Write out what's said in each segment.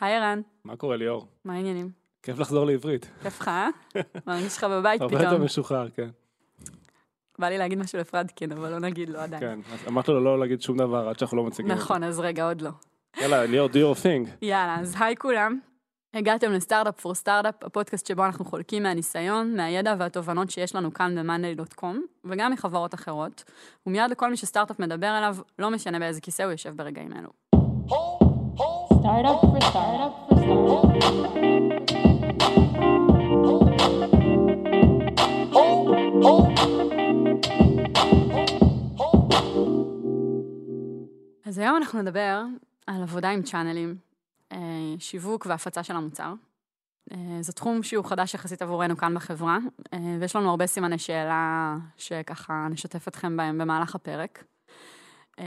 היי ערן, מה קורה ליאור? מה העניינים? כיף לחזור לעברית. כיף לך, אה? מרגיש לך בבית הרבה יותר פתאום. משוחרר, כן. בא לי להגיד משהו לפרדקין, אבל לא נגיד לו עדיין. כן. אז אמרת לו לא להגיד שום דבר עד שאנחנו לא מציגים את זה. נכון, אז רגע, עוד לא. יאללה, ליאור, do your thing. יאללה, אז היי כולם. הגעתם לסטארט-אפ פור סטארט-אפ, הפודקאסט שבו אנחנו חולקים מהניסיון, מהידע והתובנות שיש לנו כאן ב-monday.com, וגם מחברות אחרות, ומיד לכל מי שסטארט-אפ מדבר אליו, לא משנה באיזה כיסא הוא יושב ברגעים אלו. Startup for startup for startup. אז היום אנחנו נדבר על עבודה עם צ'אנלים, אה, שיווק והפצה של המוצר. אה, זה תחום שהוא חדש יחסית עבורנו כאן בחברה, אה, ויש לנו הרבה סימני שאלה שככה נשתף אתכם בהם במהלך הפרק. אה,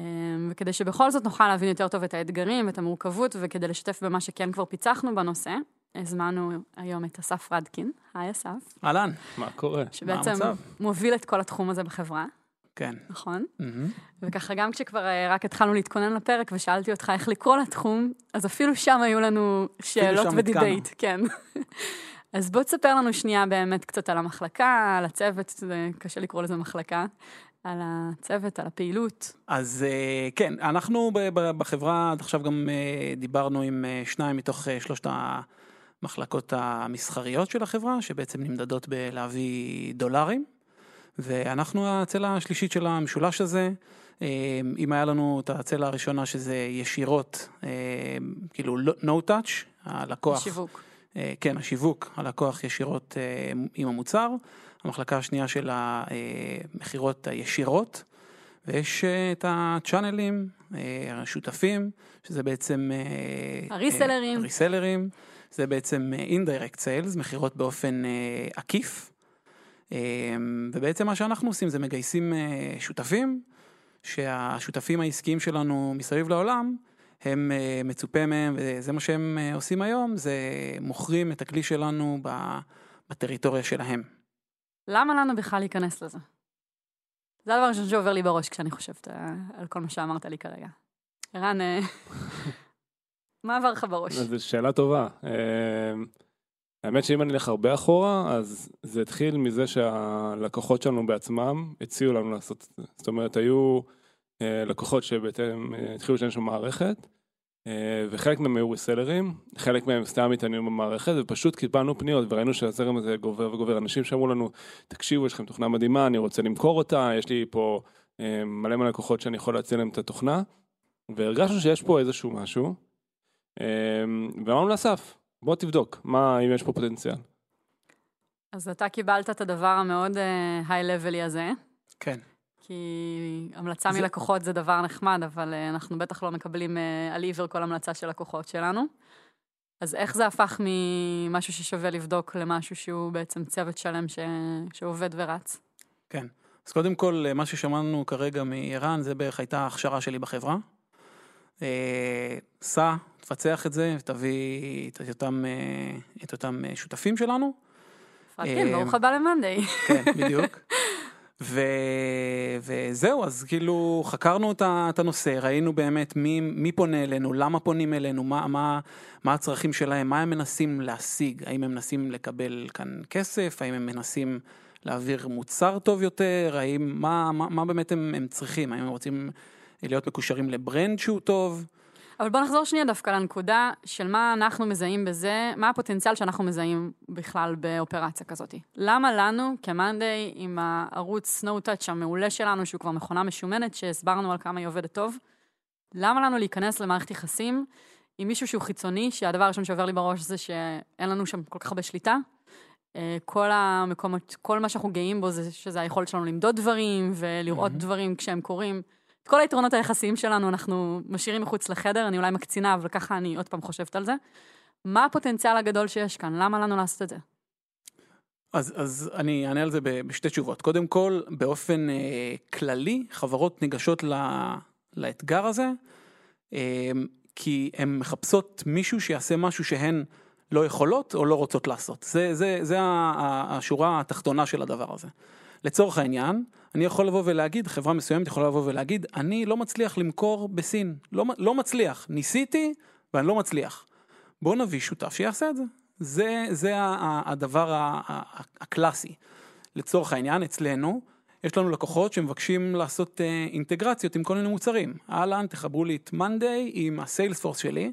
וכדי שבכל זאת נוכל להבין יותר טוב את האתגרים ואת המורכבות, וכדי לשתף במה שכן כבר פיצחנו בנושא, הזמנו היום את אסף רדקין. היי אסף, אהלן, מה קורה? שבעצם המצב? מוביל את כל התחום הזה בחברה, כן. נכון? מהמם. וככה גם כשכבר אה, רק התחלנו להתכונן לפרק ושאלתי אותך איך לקרוא לתחום, אז אפילו שם היו לנו שאלות ודיבייט, כן. אז בוא תספר לנו שנייה באמת קצת על המחלקה, על הצוות, זה קשה לקרוא לזה מחלקה, על הצוות, על הפעילות. אז אה, כן, אנחנו בחברה עד עכשיו גם אה, דיברנו עם אה, שניים מתוך שלושת המחלקות המסחריות של החברה, שבעצם נמדדות בלהביא דולרים, ואנחנו הצלע השלישית של המשולש הזה. אם היה לנו את הצלע הראשונה שזה ישירות, כאילו לא- no touch, הלקוח. שיווק. אה, כן, השיווק, הלקוח ישירות עם המוצר, המחלקה השנייה של המכירות הישירות, ויש אה, את הצ'אנלים, אה, השותפים, שזה בעצם... אה, הריסלרים. הריסלרים, זה בעצם indirect sales, מכירות באופן עקיף, ובעצם מה שאנחנו עושים זה מגייסים שותפים, שהשותפים העסקיים שלנו מסביב לעולם, הם מצופה מהם, וזה מה שהם עושים היום, זה מוכרים את הכלי שלנו בטריטוריה שלהם. למה לנו בכלל להיכנס לזה? זה הדבר הראשון שעובר לי בראש כשאני חושבת אה, על כל מה שאמרת לי כרגע. ערן, אה, מה עבר לך בראש? זו שאלה טובה. אה, האמת שאם אני אלך הרבה אחורה, אז זה התחיל מזה שהלקוחות שלנו בעצמם הציעו לנו לעשות את זה. זאת אומרת, היו לקוחות אה, התחילו לשנות שם מערכת, וחלק מהם היו ריסלרים, חלק מהם סתם התעניינו במערכת, ופשוט קיבלנו פניות וראינו שהזרם הזה גובר וגובר. אנשים שאמרו לנו, תקשיבו, יש לכם תוכנה מדהימה, אני רוצה למכור אותה, יש לי פה אה, מלא מלא לקוחות שאני יכול להציע להם את התוכנה, והרגשנו שיש פה איזשהו משהו, אה, ואמרנו לאסף, בוא תבדוק, מה, אם יש פה פוטנציאל. אז אתה קיבלת את הדבר המאוד היי-לבלי הזה, כן. כי המלצה זה- מלקוחות זה דבר נחמד, אבל אה, אנחנו בטח לא מקבלים אה, על עיוור כל המלצה של לקוחות שלנו. אז איך זה הפך ממשהו ששווה לבדוק למשהו שהוא בעצם צוות שלם ש... שעובד ורץ? כן. אז קודם כל, מה ששמענו כרגע מערן, זה בערך הייתה ההכשרה שלי בחברה. אה, סע, תפצח את זה, ותביא את אותם, אה, את אותם אה, שותפים שלנו. פרקין, אה, ברוך הבא למאנדיי. כן, בדיוק. ו... וזהו, אז כאילו חקרנו את הנושא, ראינו באמת מי, מי פונה אלינו, למה פונים אלינו, מה, מה, מה הצרכים שלהם, מה הם מנסים להשיג, האם הם מנסים לקבל כאן כסף, האם הם מנסים להעביר מוצר טוב יותר, האם, מה, מה, מה באמת הם, הם צריכים, האם הם רוצים להיות מקושרים לברנד שהוא טוב. אבל בוא נחזור שנייה דווקא לנקודה של מה אנחנו מזהים בזה, מה הפוטנציאל שאנחנו מזהים בכלל באופרציה כזאת. למה לנו, כמאנדיי, עם הערוץ No Touch המעולה שלנו, שהוא כבר מכונה משומנת, שהסברנו על כמה היא עובדת טוב, למה לנו להיכנס למערכת יחסים עם מישהו שהוא חיצוני, שהדבר הראשון שעובר לי בראש זה שאין לנו שם כל כך הרבה שליטה. אה, כל המקומות, כל מה שאנחנו גאים בו זה שזה היכולת שלנו למדוד דברים ולראות דברים כשהם קורים. כל היתרונות היחסיים שלנו אנחנו משאירים מחוץ לחדר, אני אולי מקצינה, אבל ככה אני עוד פעם חושבת על זה. מה הפוטנציאל הגדול שיש כאן? למה לנו לעשות את זה? אז, אז אני אענה על זה בשתי תשובות. קודם כל, באופן אה, כללי, חברות ניגשות ל, לאתגר הזה, אה, כי הן מחפשות מישהו שיעשה משהו שהן לא יכולות או לא רוצות לעשות. זה, זה, זה השורה התחתונה של הדבר הזה. לצורך העניין, אני יכול לבוא ולהגיד, חברה מסוימת יכולה לבוא ולהגיד, אני לא מצליח למכור בסין, לא, לא מצליח, ניסיתי ואני לא מצליח. בוא נביא שותף שיעשה את זה. זה, זה הדבר הקלאסי. לצורך העניין, אצלנו, יש לנו לקוחות שמבקשים לעשות אה, אינטגרציות עם כל מיני מוצרים. אהלן, תחברו לי את מאנדיי עם הסיילספורס שלי.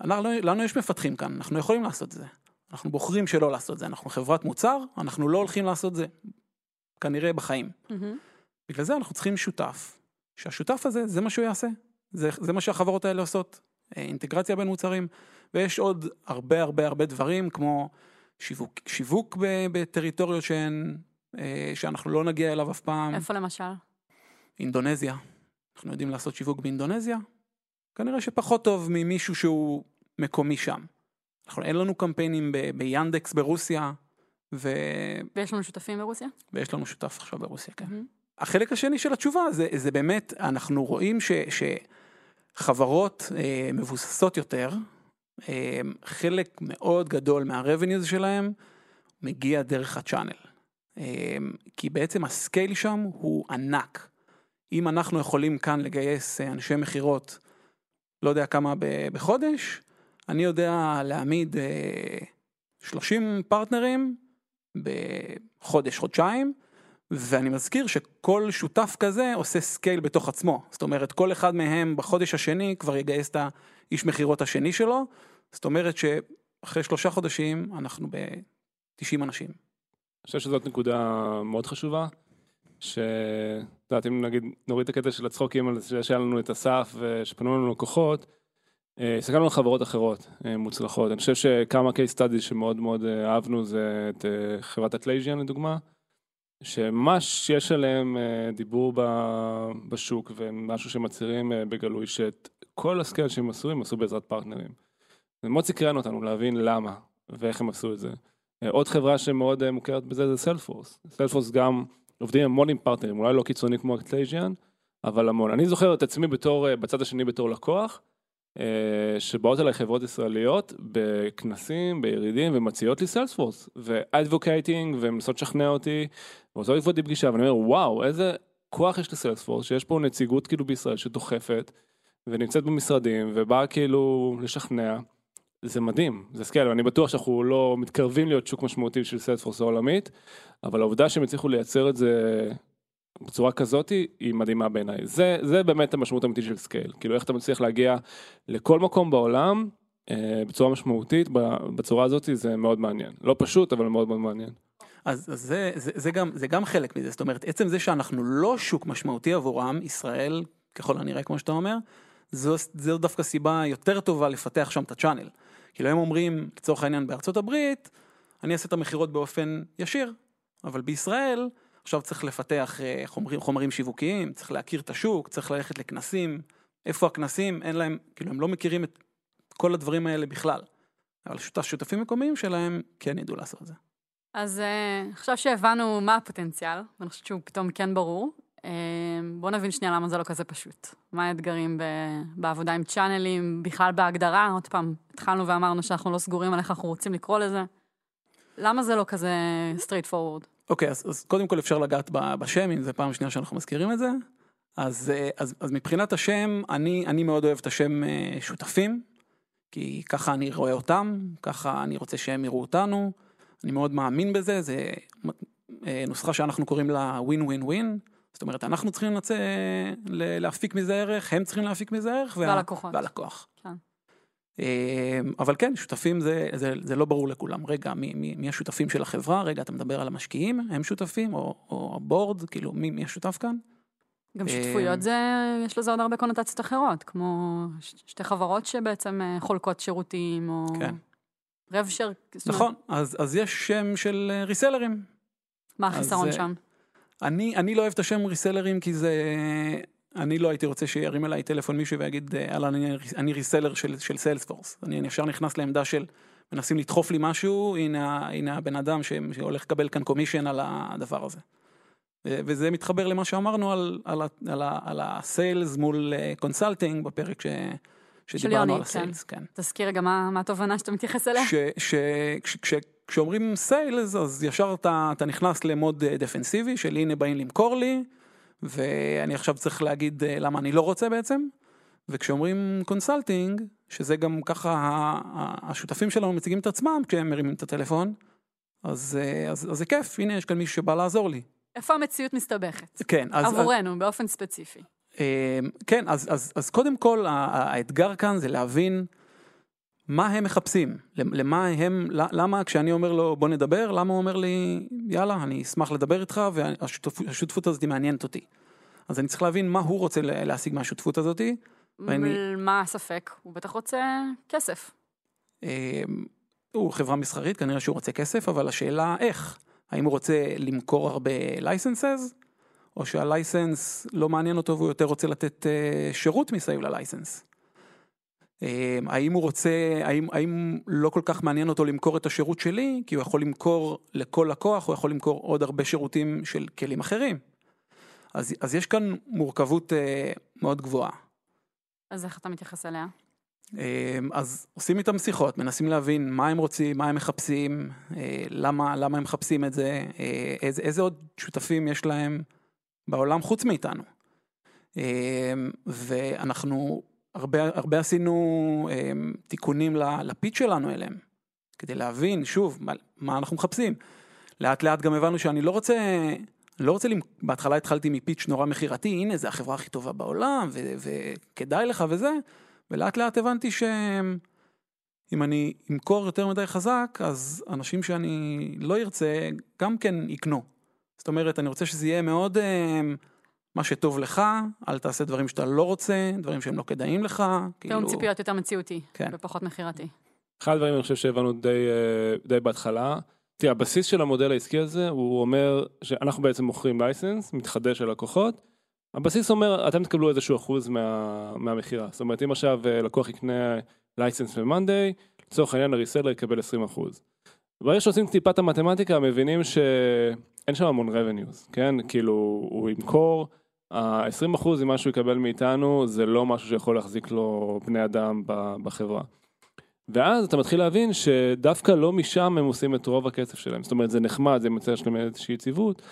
אנחנו, לנו יש מפתחים כאן, אנחנו יכולים לעשות את זה. אנחנו בוחרים שלא לעשות את זה, אנחנו חברת מוצר, אנחנו לא הולכים לעשות את זה. כנראה בחיים. מהמם. בגלל זה אנחנו צריכים שותף, שהשותף הזה, זה מה שהוא יעשה. זה, זה מה שהחברות האלה עושות, אה, אינטגרציה בין מוצרים. ויש עוד הרבה הרבה הרבה דברים, כמו שיווק, שיווק בטריטוריות שהן, אה, שאנחנו לא נגיע אליו אף פעם. איפה למשל? אינדונזיה. אנחנו יודעים לעשות שיווק באינדונזיה? כנראה שפחות טוב ממישהו שהוא מקומי שם. אנחנו, אין לנו קמפיינים ב- ביאנדקס ברוסיה, ו... ויש לנו שותפים ברוסיה? ויש לנו שותף עכשיו ברוסיה, כן. מהמם. החלק השני של התשובה זה, זה באמת, אנחנו רואים ש, שחברות אה, מבוססות יותר, אה, חלק מאוד גדול מה-revenues שלהם מגיע דרך ה channel. אה, כי בעצם ה scale שם הוא ענק. אם אנחנו יכולים כאן לגייס אה, אנשי מכירות, לא יודע כמה ב- בחודש, אני יודע להעמיד אה, 30 פרטנרים בחודש, חודשיים, ואני מזכיר שכל שותף כזה עושה scale בתוך עצמו. זאת אומרת, כל אחד מהם בחודש השני כבר יגייס את האיש מכירות השני שלו. זאת אומרת שאחרי שלושה חודשים אנחנו ב-90 אנשים. אני חושב שזאת נקודה מאוד חשובה, שאת יודעת, אם נגיד נוריד את הקטע של הצחוקים על זה שהיה לנו את אסף ושפנו לנו לקוחות, הסתכלנו על חברות אחרות אה, מוצלחות. אני חושב שכמה case studies שמאוד מאוד אה, אהבנו זה את אה, חברת Atlassian לדוגמה, שממש יש עליהם אה, דיבור בשוק ומשהו שמצהירים אה, בגלוי שאת כל ה scale שהם עשו הם עשו בעזרת פרטנרים. זה מאוד סקרן אותנו להבין למה ואיך הם עשו את זה. אה, עוד חברה שמאוד אה, מוכרת בזה זה Salesforce. Salesforce גם עובדים המון עם פרטנרים, אולי לא קיצוני כמו Atlassian, אבל המון. אני זוכר את עצמי בתור, אה, בצד השני בתור לקוח, אה, שבאות אליי חברות ישראליות בכנסים, בירידים, ומציעות לי Salesforce, ו advocating, ומנסות לשכנע אותי, ורוצות לקבוע איתי פגישה, ואני אומר, וואו, איזה כוח יש ל Salesforce, שיש פה נציגות כאילו בישראל שדוחפת, ונמצאת במשרדים, ובאה כאילו לשכנע. זה מדהים, זה scale, אני בטוח שאנחנו לא מתקרבים להיות שוק משמעותי של Salesforce העולמית, אבל העובדה שהם הצליחו לייצר את זה בצורה כזאת היא מדהימה בעיניי. זה, זה באמת המשמעות האמיתית של scale, כאילו איך אתה מצליח להגיע לכל מקום בעולם אה, בצורה משמעותית, בצורה הזאת זה מאוד מעניין. לא פשוט, אבל מאוד מאוד מעניין. אז, אז זה, זה, זה, גם, זה גם חלק מזה, זאת אומרת, עצם זה שאנחנו לא שוק משמעותי עבורם, ישראל, ככל הנראה, כמו שאתה אומר, זו, זו דווקא סיבה יותר טובה לפתח שם את הצ'אנל. כאילו הם אומרים, לצורך העניין בארצות הברית, אני אעשה את המכירות באופן ישיר, אבל בישראל, עכשיו צריך לפתח אה, חומרים, חומרים שיווקיים, צריך להכיר את השוק, צריך ללכת לכנסים, איפה הכנסים, אין להם, כאילו הם לא מכירים את כל הדברים האלה בכלל. אבל השותפים מקומיים שלהם כן ידעו לעשות את זה. אז uh, עכשיו שהבנו מה הפוטנציאל, ואני חושבת שהוא פתאום כן ברור, uh, בואו נבין שנייה למה זה לא כזה פשוט. מה האתגרים ב- בעבודה עם צ'אנלים, בכלל בהגדרה, עוד פעם, התחלנו ואמרנו שאנחנו לא סגורים על איך אנחנו רוצים לקרוא לזה. למה זה לא כזה straight forward? אוקיי, אז, אז קודם כל אפשר לגעת בשם, אם זה פעם שנייה שאנחנו מזכירים את זה. אז, אה, אז, אז מבחינת השם, אני, אני מאוד אוהב את השם אה, שותפים, כי ככה אני רואה אותם, ככה אני רוצה שהם יראו אותנו, אני מאוד מאמין בזה, זה אה, נוסחה שאנחנו קוראים לה ווין ווין ווין, זאת אומרת, אנחנו צריכים לצא, להפיק מזה ערך, הם צריכים להפיק מזה ערך, וה- והלקוחות. והלקוח. כן. אה, אבל כן, שותפים זה, זה, זה לא ברור לכולם. רגע, מי, מי, מי השותפים של החברה? רגע, אתה מדבר על המשקיעים, הם שותפים? או, או הבורד? כאילו, מי, מי השותף כאן? גם אה, שותפויות זה, יש לזה עוד הרבה קונוטציות אחרות, כמו שתי חברות שבעצם אה, חולקות שירותים, או כן. רב שר, נכון, אז, אז יש שם של אה, ריסלרים. מה החיסרון אה, שם? אני, אני לא אוהב את השם ריסלרים כי זה... אני לא הייתי רוצה שירים אליי טלפון מישהו ויגיד, אהלן, אני, אני ריסלר של, של סיילספורס. אני, ישר נכנס לעמדה של מנסים לדחוף לי משהו, הנה, הנה הבן אדם ש, שהולך לקבל כאן קומישן על הדבר הזה. וזה מתחבר למה שאמרנו על, על, על, על ה sales מול consulting בפרק ש, שדיברנו על כן. הסיילס, כן. תזכיר רגע מה מה התובנה שאתה מתייחס אליה. ש, ש, כש, כש, כשאומרים sales אז ישר אתה, אתה נכנס ל mode אה, דפנסיבי של הנה באים למכור לי ואני עכשיו צריך להגיד אה, למה אני לא רוצה בעצם וכשאומרים consulting, שזה גם ככה השותפים שלנו מציגים את עצמם כשהם מרימים את הטלפון, אז, אה, אז, אז זה כיף, הנה יש כאן מישהו שבא לעזור לי. איפה המציאות מסתבכת? כן, אז, עבורנו, באופן ספציפי. אה, כן, אז, אז, אז קודם כל האתגר כאן זה להבין מה הם מחפשים, למה הם, למה כשאני אומר לו בוא נדבר, למה הוא אומר לי יאללה אני אשמח לדבר איתך והשותפות הזאת מעניינת אותי. אז אני צריך להבין מה הוא רוצה להשיג מהשותפות הזאת. ואני- מה הספק? הוא בטח רוצה כסף. אה, הוא חברה מסחרית, כנראה שהוא רוצה כסף, אבל השאלה איך. האם הוא רוצה למכור הרבה לייסנסס, או שהלייסנס לא מעניין אותו והוא יותר רוצה לתת אה, שירות מסביב ללייסנס. אה, האם הוא רוצה, האם, האם לא כל כך מעניין אותו למכור את השירות שלי, כי הוא יכול למכור לכל לקוח, הוא יכול למכור עוד הרבה שירותים של כלים אחרים. אז, אז יש כאן מורכבות אה, מאוד גבוהה. אז איך אתה מתייחס אליה? אמ, אז עושים איתם שיחות, מנסים להבין מה הם רוצים, מה הם מחפשים, אה, למה, למה הם מחפשים את זה, אה, איזה, איזה עוד שותפים יש להם בעולם חוץ מאיתנו. אמ, ואנחנו הרבה, הרבה עשינו אמ, תיקונים לפיץ שלנו אליהם, כדי להבין שוב מה, מה אנחנו מחפשים. לאט לאט גם הבנו שאני לא רוצה, לא רוצה, בהתחלה התחלתי מפיץ' נורא מכירתי, הנה זה החברה הכי טובה בעולם ו- וכדאי לך וזה, ולאט לאט הבנתי שאם אני אמכור יותר מדי חזק, אז אנשים שאני לא ארצה גם כן יקנו. זאת אומרת, אני רוצה שזה יהיה מאוד אה, מה שטוב לך, אל תעשה דברים שאתה לא רוצה, דברים שהם לא כדאיים לך. תיאום ציפיות יותר מציאותי, כן. ופחות מכירתי. אחד הדברים אני חושב שהבנו די, אה, די בהתחלה, תראה, הבסיס של המודל העסקי הזה, הוא אומר שאנחנו בעצם מוכרים לייסנס, מתחדש ללקוחות. הבסיס אומר, אתם תקבלו איזשהו אחוז מה, מהמכירה. זאת אומרת, אם עכשיו אה, לקוח יקנה לייסנס ב-Monday, לצורך העניין הריסלר יקבל 20 אחוז. ברגע שעושים טיפה את המתמטיקה, מבינים שאין שם המון revenues, כן? כאילו, הוא ימכור, ה-20 אחוז ממה שהוא יקבל מאיתנו, זה לא משהו שיכול להחזיק לו בני אדם בחברה. ואז אתה מתחיל להבין שדווקא לא משם הם עושים את רוב הכסף שלהם. זאת אומרת, זה נחמד, זה מציע שלהם איזושהי יציבות,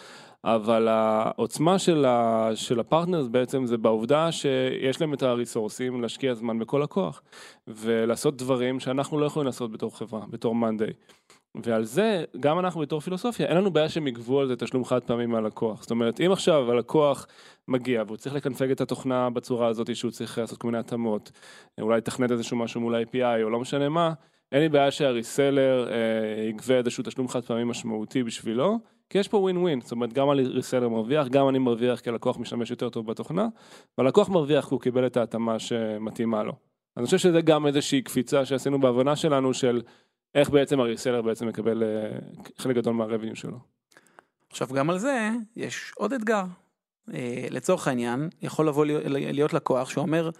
אבל העוצמה של, ה, של הפרטנרס בעצם זה בעובדה שיש להם את הריסורסים להשקיע זמן בכל הכוח, ולעשות דברים שאנחנו לא יכולים לעשות בתור חברה, בתור מאנדיי. ועל זה, גם אנחנו בתור פילוסופיה, אין לנו בעיה שהם יגבו על זה תשלום חד פעמי מהלקוח. זאת אומרת, אם עכשיו הלקוח מגיע והוא צריך לקנפג את התוכנה בצורה הזאת שהוא צריך לעשות כל מיני התאמות, אולי לתכנת איזשהו משהו מול ה-API או לא משנה מה, אין לי בעיה שהריסלר אה, יגבה איזשהו תשלום חד פעמי משמעותי בשבילו, כי יש פה ווין ווין, זאת אומרת גם הריסלר מרוויח, גם אני מרוויח כי הלקוח משתמש יותר טוב בתוכנה, והלקוח מרוויח כי הוא קיבל את ההתאמה שמתאימה לו. אני חושב שזה גם איזושהי קפיצה שעשינו בהבנה שלנו של איך בעצם הריסלר בעצם מקבל אה, חלק גדול מהרבניו שלו. עכשיו גם על זה יש עוד אתגר. אה, לצורך העניין, יכול לבוא להיות, לקוח שאומר,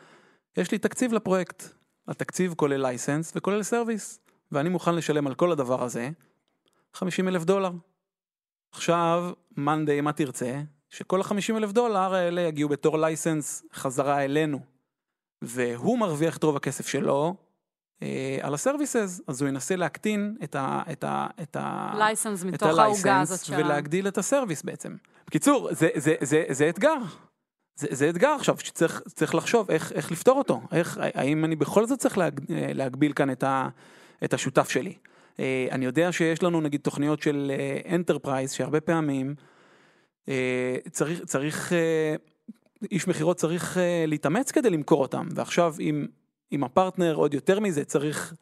יש לי תקציב לפרויקט. התקציב כולל license וכולל service, ואני מוכן לשלם על כל הדבר הזה 50 אלף דולר. עכשיו, מאנדיי, מה תרצה? שכל ה-50 אלף דולר האלה יגיעו בתור license חזרה אלינו. והוא מרוויח את רוב הכסף שלו על ה services, אז הוא ינסה להקטין את ה... את ה, את ה license מתוך העוגה הזאת ה license של... ה- ולהגדיל את ה service בעצם. בקיצור, זה, זה, זה, זה אתגר. זה, זה אתגר עכשיו שצריך צריך לחשוב איך, איך לפתור אותו, איך, האם אני בכל זאת צריך להג, להגביל כאן את, ה, את השותף שלי. אה, אני יודע שיש לנו נגיד תוכניות של enterprise שהרבה פעמים אה, צריך, צריך, אה, איש מכירות צריך אה, להתאמץ כדי למכור אותם, ועכשיו אם, אם הפרטנר עוד יותר מזה צריך,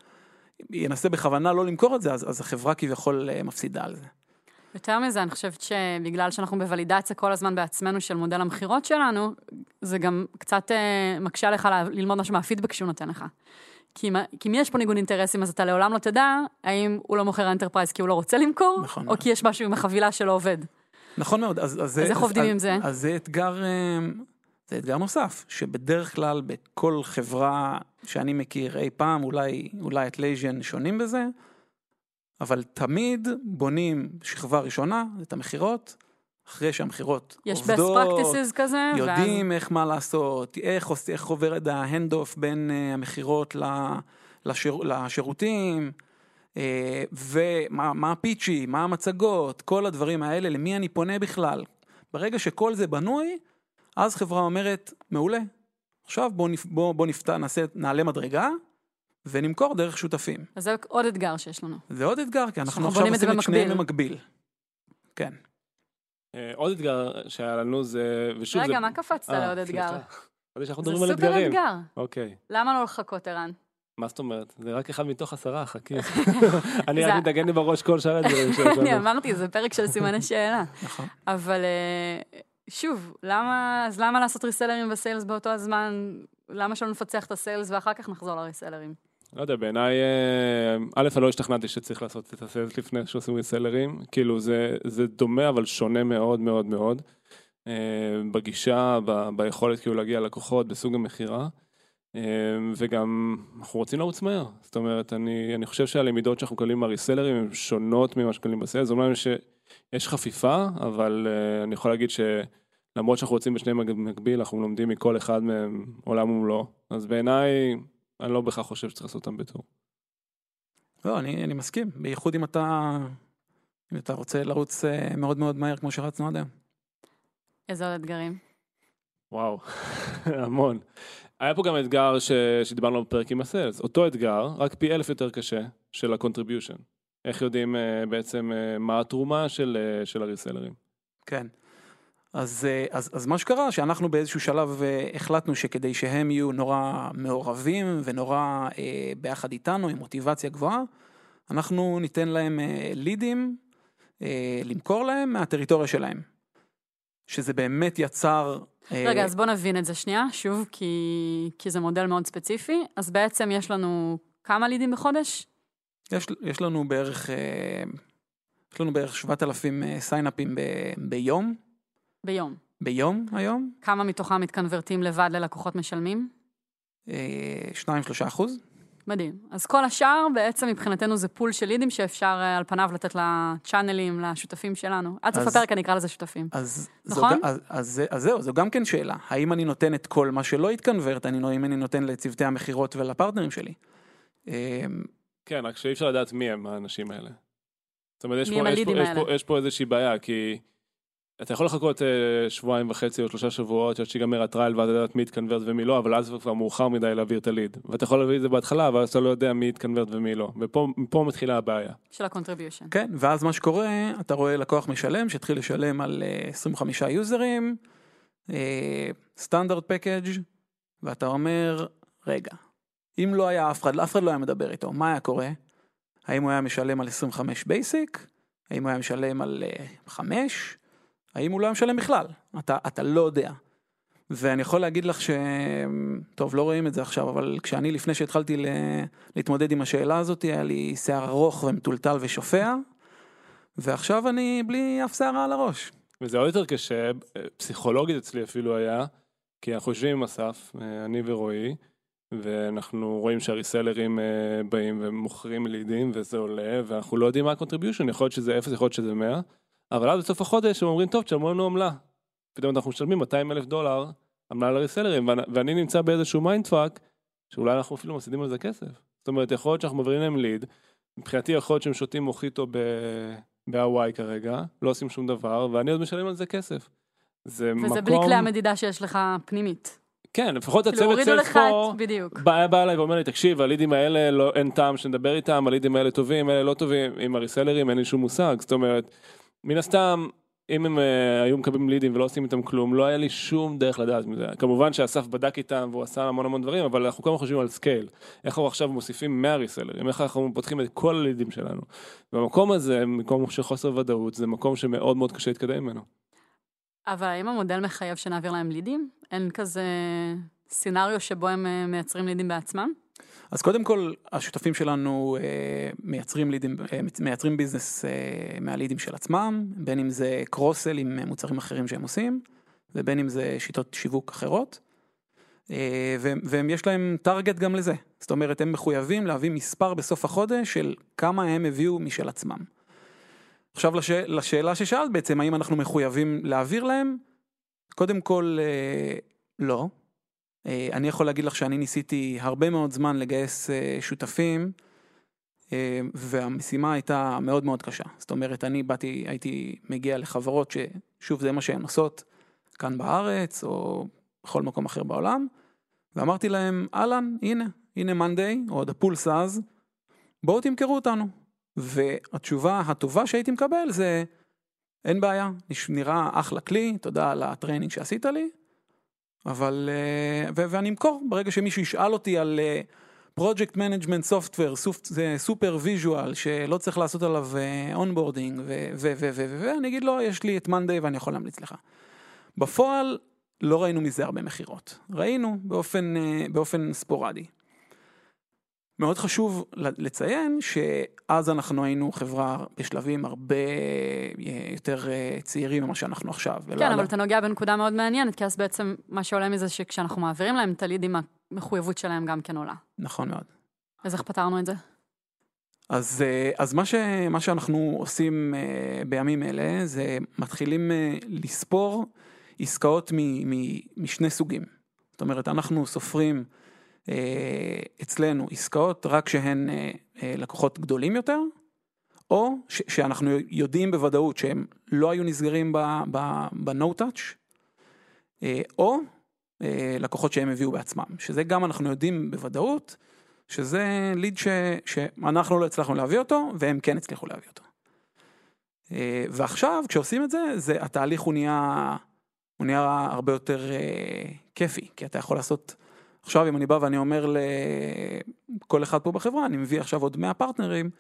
ינסה בכוונה לא למכור את זה, אז, אז החברה כביכול אה, מפסידה על זה. יותר מזה, אני חושבת שבגלל שאנחנו בוולידציה כל הזמן בעצמנו של מודל המכירות שלנו, זה גם קצת אה, מקשה עליך ל- ללמוד משהו מהפידבק שהוא נותן לך. כי אם, כי אם יש פה ניגוד אינטרסים, אז אתה לעולם לא תדע האם הוא לא מוכר enterprise כי הוא לא רוצה למכור, נכון או מאוד. כי יש משהו עם החבילה שלא עובד. נכון מאוד, אז, אז, אז איך עובדים עם זה? אז זה אתגר, אה, זה אתגר נוסף, שבדרך כלל בכל חברה שאני מכיר אי פעם, אולי, אולי אטלסיאן שונים בזה, אבל תמיד בונים שכבה ראשונה, את המכירות, אחרי שהמכירות יש best practices כזה, עובדות, יודעים איך מה לעשות, איך, איך עובר את ה hand-off בין אה, המכירות לשיר, לשירותים, אה, ומה מה ה pitch, מה המצגות, כל הדברים האלה, למי אני פונה בכלל. ברגע שכל זה בנוי, אז חברה אומרת, מעולה, עכשיו בוא, נפ- בוא, בוא נפתח, נעשה, נעלה מדרגה ונמכור דרך שותפים. אז זה עוד אתגר שיש לנו. זה עוד אתגר, כי אנחנו עכשיו זה עושים את שניהם במקביל. כן. אה, עוד אתגר שהיה לנו זה, ושוב זה... רגע, מה קפצת אה, לעוד אתגר? זה סופר אתגרים. אתגר. אוקיי. למה לא לחכות, ערן? מה זאת אומרת? זה רק אחד מתוך עשרה, חכי. אני זה- רק מתנגן לי בראש כל שאר הדברים שיש אני. אמרתי, זה פרק של סימני שאלה. נכון. אבל אה, שוב, למה, אז למה לעשות ריסלרים וסיילס באותו הזמן? למה שלא נפצח את הסיילס ואחר כך נחזור לריסלרים? לא יודע, בעיניי, אה, א', אני לא השתכנעתי שצריך לעשות את הסיילס לפני שעושים ריסלרים. כאילו, זה, זה דומה, אבל שונה מאוד מאוד מאוד. אה, בגישה, ב, ביכולת כאילו להגיע ללקוחות, בסוג המכירה. אה, וגם, אנחנו רוצים לרוץ מהר. זאת אומרת, אני, אני חושב שהלמידות שאנחנו מקבלים מהריסלרים הן שונות ממה שמקבלים בסיילס. אומנם שיש חפיפה, אבל אה, אני יכול להגיד שלמרות שאנחנו רוצים בשניהם במקביל, אנחנו לומדים מכל אחד מהם עולם ומלואו. אז בעיניי, אני לא בהכרח חושב שצריך לעשות אותם בטור. לא, אני, אני מסכים, בייחוד אם אתה, אם אתה רוצה לרוץ אה, מאוד מאוד מהר כמו שרצנו עד היום. איזה עוד אתגרים? וואו, המון. היה פה גם אתגר ש... שדיברנו עליו בפרק עם הסיילס, אותו אתגר, רק פי אלף יותר קשה, של ה-contribution. איך יודעים אה, בעצם אה, מה התרומה של, אה, של הריסלרים. כן. אז, אז, אז מה שקרה, שאנחנו באיזשהו שלב אה, החלטנו שכדי שהם יהיו נורא מעורבים ונורא אה, ביחד איתנו, עם מוטיבציה גבוהה, אנחנו ניתן להם אה, לידים אה, למכור להם מהטריטוריה שלהם. שזה באמת יצר... אה, רגע, אז בוא נבין את זה שנייה, שוב, כי, כי זה מודל מאוד ספציפי. אז בעצם יש לנו כמה לידים בחודש? יש, יש לנו בערך, אה, יש לנו בערך 7,000 אה, סיינאפים ב, ביום, ביום. ביום היום, כמה מתוכם מתקנברטים לבד ללקוחות משלמים? 2-3 אחוז. מדהים. אז כל השאר בעצם מבחינתנו זה פול של לידים שאפשר אה, על פניו לתת לצ'אנלים, לשותפים שלנו. עד סוף הפרק אני אקרא לזה שותפים. אז, זו, נכון? ג- אז, אז, זה- אז זהו, זו גם כן שאלה. האם אני נותן את כל מה שלא התקנברט, אני, נו- אם אני נותן לצוותי המכירות ולפרטנרים שלי. אה, כן, רק שאי אפשר לדעת מי הם האנשים האלה. זאת אומרת, יש פה, יש, פה, יש, פה? יש פה איזושהי בעיה, כי אתה יכול לחכות אה, שבועיים וחצי או שלושה שבועות עד שיגמר הטרייל ואז לדעת מי יתקנברט ומי לא, אבל אז כבר מאוחר מדי להעביר את הליד. ואתה יכול להביא את זה בהתחלה, אבל אתה לא יודע מי יתקנברט ומי לא. ופה מתחילה הבעיה. של ה-contribution. כן, ואז מה שקורה, אתה רואה לקוח משלם, שהתחיל לשלם על אה, 25 יוזרים, סטנדרט פקאג', ואתה אומר, רגע, אם לא היה אף אחד, אף אחד לא היה מדבר איתו, מה היה קורה? האם הוא היה משלם על 25 בייסיק? האם הוא היה משלם על 5? האם הוא לא היה משלם בכלל? אתה, אתה לא יודע. ואני יכול להגיד לך ש... טוב, לא רואים את זה עכשיו, אבל כשאני לפני שהתחלתי ל... להתמודד עם השאלה הזאת, היה לי שיער ארוך ומטולטל ושופע, ועכשיו אני בלי אף שערה על הראש. וזה עוד יותר קשה, פסיכולוגית אצלי אפילו היה, כי אנחנו יושבים עם אסף, אה, אני ורועי, ואנחנו רואים שה resellers אה, באים ומוכרים לידים וזה עולה, ואנחנו לא יודעים מה ה-contribution, יכול להיות שזה 0, יכול להיות שזה 100, אבל אז בסוף החודש הם אומרים, טוב, תשלמו לנו עמלה. פתאום אנחנו משלמים 200 אלף דולר עמלה ל resellers, ואני- נמצא באיזשהו mind fuck, שאולי אנחנו אפילו מפסידים על זה כסף. זאת אומרת, יכול להיות שאנחנו מעבירים להם ליד, מבחינתי יכול להיות שהם שותים מוחיטו ב... בהוואי כרגע, לא עושים שום דבר, ואני עוד משלם על זה כסף. זה מקום... וזה בלי כלי המדידה שיש לך פנימית. כן, לפחות כאילו, הצוות. בדיוק. בא, בא אליי ואומר לי, תקשיב, הלידים האלה לא, אין טעם שנדבר איתם, הלידים האלה טובים, אלה לא טובים, עם ה resellers אין לי שום מושג, זאת אומרת, מן הסתם, אם הם uh, היו מקבלים לידים ולא עושים איתם כלום, לא היה לי שום דרך לדעת מזה. כמובן שאסף בדק איתם והוא עשה המון המון דברים, אבל אנחנו כל הזמן חושבים על scale. איך אנחנו עכשיו מוסיפים 100 resellers, איך אנחנו פותחים את כל הלידים שלנו. במקום הזה, מקום של חוסר ודאות, זה מקום שמאוד מאוד קשה להתקדם ממנו. אבל האם המודל מחייב שנעביר להם לידים? אין כזה סצנריו שבו הם אה, מייצרים לידים בעצמם? אז קודם כל, השותפים שלנו אה, מייצרים, לידים, אה, מייצרים ביזנס אה, מהלידים של עצמם, בין אם זה קרוסל עם מוצרים אחרים שהם עושים, ובין אם זה שיטות שיווק אחרות. אה, והם- והם יש להם טארגט גם לזה. זאת אומרת, הם מחויבים להביא מספר בסוף החודש של כמה הם הביאו משל עצמם. עכשיו לש... לשאלה ששאלת בעצם, האם אנחנו מחויבים להעביר להם? קודם כל, אה, לא. אה, אני יכול להגיד לך שאני ניסיתי הרבה מאוד זמן לגייס אה, שותפים, אה, והמשימה הייתה מאוד מאוד קשה. זאת אומרת, אני באתי, הייתי מגיע לחברות ששוב זה מה שהן עושות כאן בארץ, או בכל מקום אחר בעולם, ואמרתי להם, אהלן, הנה, הנה מאנדיי, או The Pulse אז, בואו תמכרו אותנו. והתשובה הטובה שהייתי מקבל זה, אין בעיה, נראה אחלה כלי, תודה על ה training שעשית לי, אבל, אה, ו- ואני אמכור, ברגע שמישהו ישאל אותי על project management software, super visual, שלא צריך לעשות עליו onboarding, ואני אגיד לו, יש לי את מאנדיי ואני יכול להמליץ לך. בפועל, לא ראינו מזה הרבה מכירות, ראינו באופן, אה, באופן ספורדי. מאוד חשוב לציין שאז אנחנו היינו חברה בשלבים הרבה אה, יותר אה, צעירים ממה שאנחנו עכשיו. כן, אבל אתה נוגע בנקודה מאוד מעניינת, כי אז בעצם מה שעולה מזה שכשאנחנו מעבירים להם את הלידים, המחויבות שלהם גם כן עולה. נכון מאוד. אז איך פתרנו את זה? אז, אה, אז מה, ש, מה שאנחנו עושים בימים אלה זה מתחילים לספור עסקאות מ, מ, משני סוגים. זאת אומרת, אנחנו סופרים אצלנו עסקאות רק שהן לקוחות גדולים יותר, או שאנחנו יודעים בוודאות שהם לא היו נסגרים ב-no touch, או לקוחות שהם הביאו בעצמם, שזה גם אנחנו יודעים בוודאות, שזה ליד ש- שאנחנו לא הצלחנו להביא אותו, והם כן הצליחו להביא אותו. ועכשיו כשעושים את זה, זה התהליך הוא נהיה, הוא נהיה הרבה יותר כיפי, כי אתה יכול לעשות עכשיו אם אני בא ואני אומר לכל אחד פה בחברה, אני מביא עכשיו עוד 100 פרטנרים,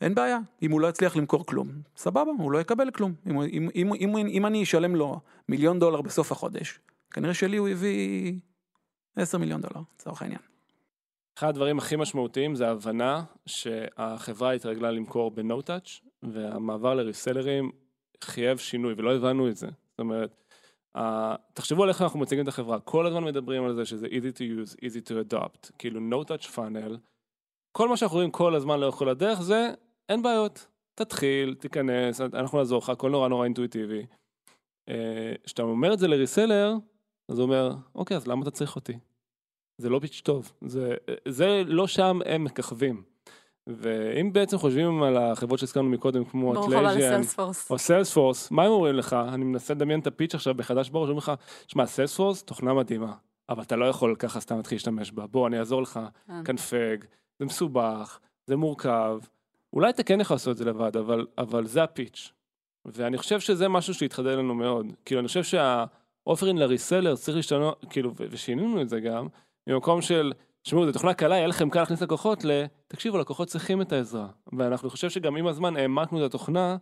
אין בעיה, אם הוא לא יצליח למכור כלום, סבבה, הוא לא יקבל כלום. אם, אם, אם, אם, אם אני אשלם לו מיליון דולר בסוף החודש, כנראה שלי הוא הביא 10 מיליון דולר, לצורך העניין. אחד הדברים הכי משמעותיים זה ההבנה שהחברה התרגלה למכור ב-No touch, והמעבר לריסלרים חייב שינוי, ולא הבנו את זה. זאת אומרת, Uh, תחשבו על איך אנחנו מציגים את החברה, כל הזמן מדברים על זה שזה easy to use, easy to adopt, כאילו no touch funnel, כל מה שאנחנו רואים כל הזמן לאורך כל הדרך זה אין בעיות, תתחיל, תיכנס, אנחנו נעזור לך, הכל נורא נורא אינטואיטיבי. כשאתה uh, אומר את זה לריסלר, אז הוא אומר, אוקיי, אז למה אתה צריך אותי? זה לא פיץ' טוב, זה, זה לא שם הם מככבים. ואם בעצם חושבים על החברות שהזכרנו מקודם, כמו אטלסיאן, או סיילספורס, מה הם אומרים לך? אני מנסה לדמיין את ה pitch עכשיו בחדש בראש, אומרים לך, שמע, סיילספורס, תוכנה מדהימה, אבל אתה לא יכול ככה סתם להתחיל להשתמש בה, בוא, אני אעזור לך, קנפג, זה מסובך, זה מורכב, אולי אתה כן יכול לעשות את זה לבד, אבל, אבל זה ה pitch. ואני חושב שזה משהו שהתחדד לנו מאוד, כאילו, אני חושב שה offering ל reseller צריך להשתנות, כאילו, ושינינו את זה גם, ממקום של, תשמעו, זו תוכנה קלה, יהיה לכם קל להכניס לקוחות ל... תקשיבו, לקוחות צריכים את העזרה. ואנחנו חושב שגם עם הזמן העמקנו את התוכנה,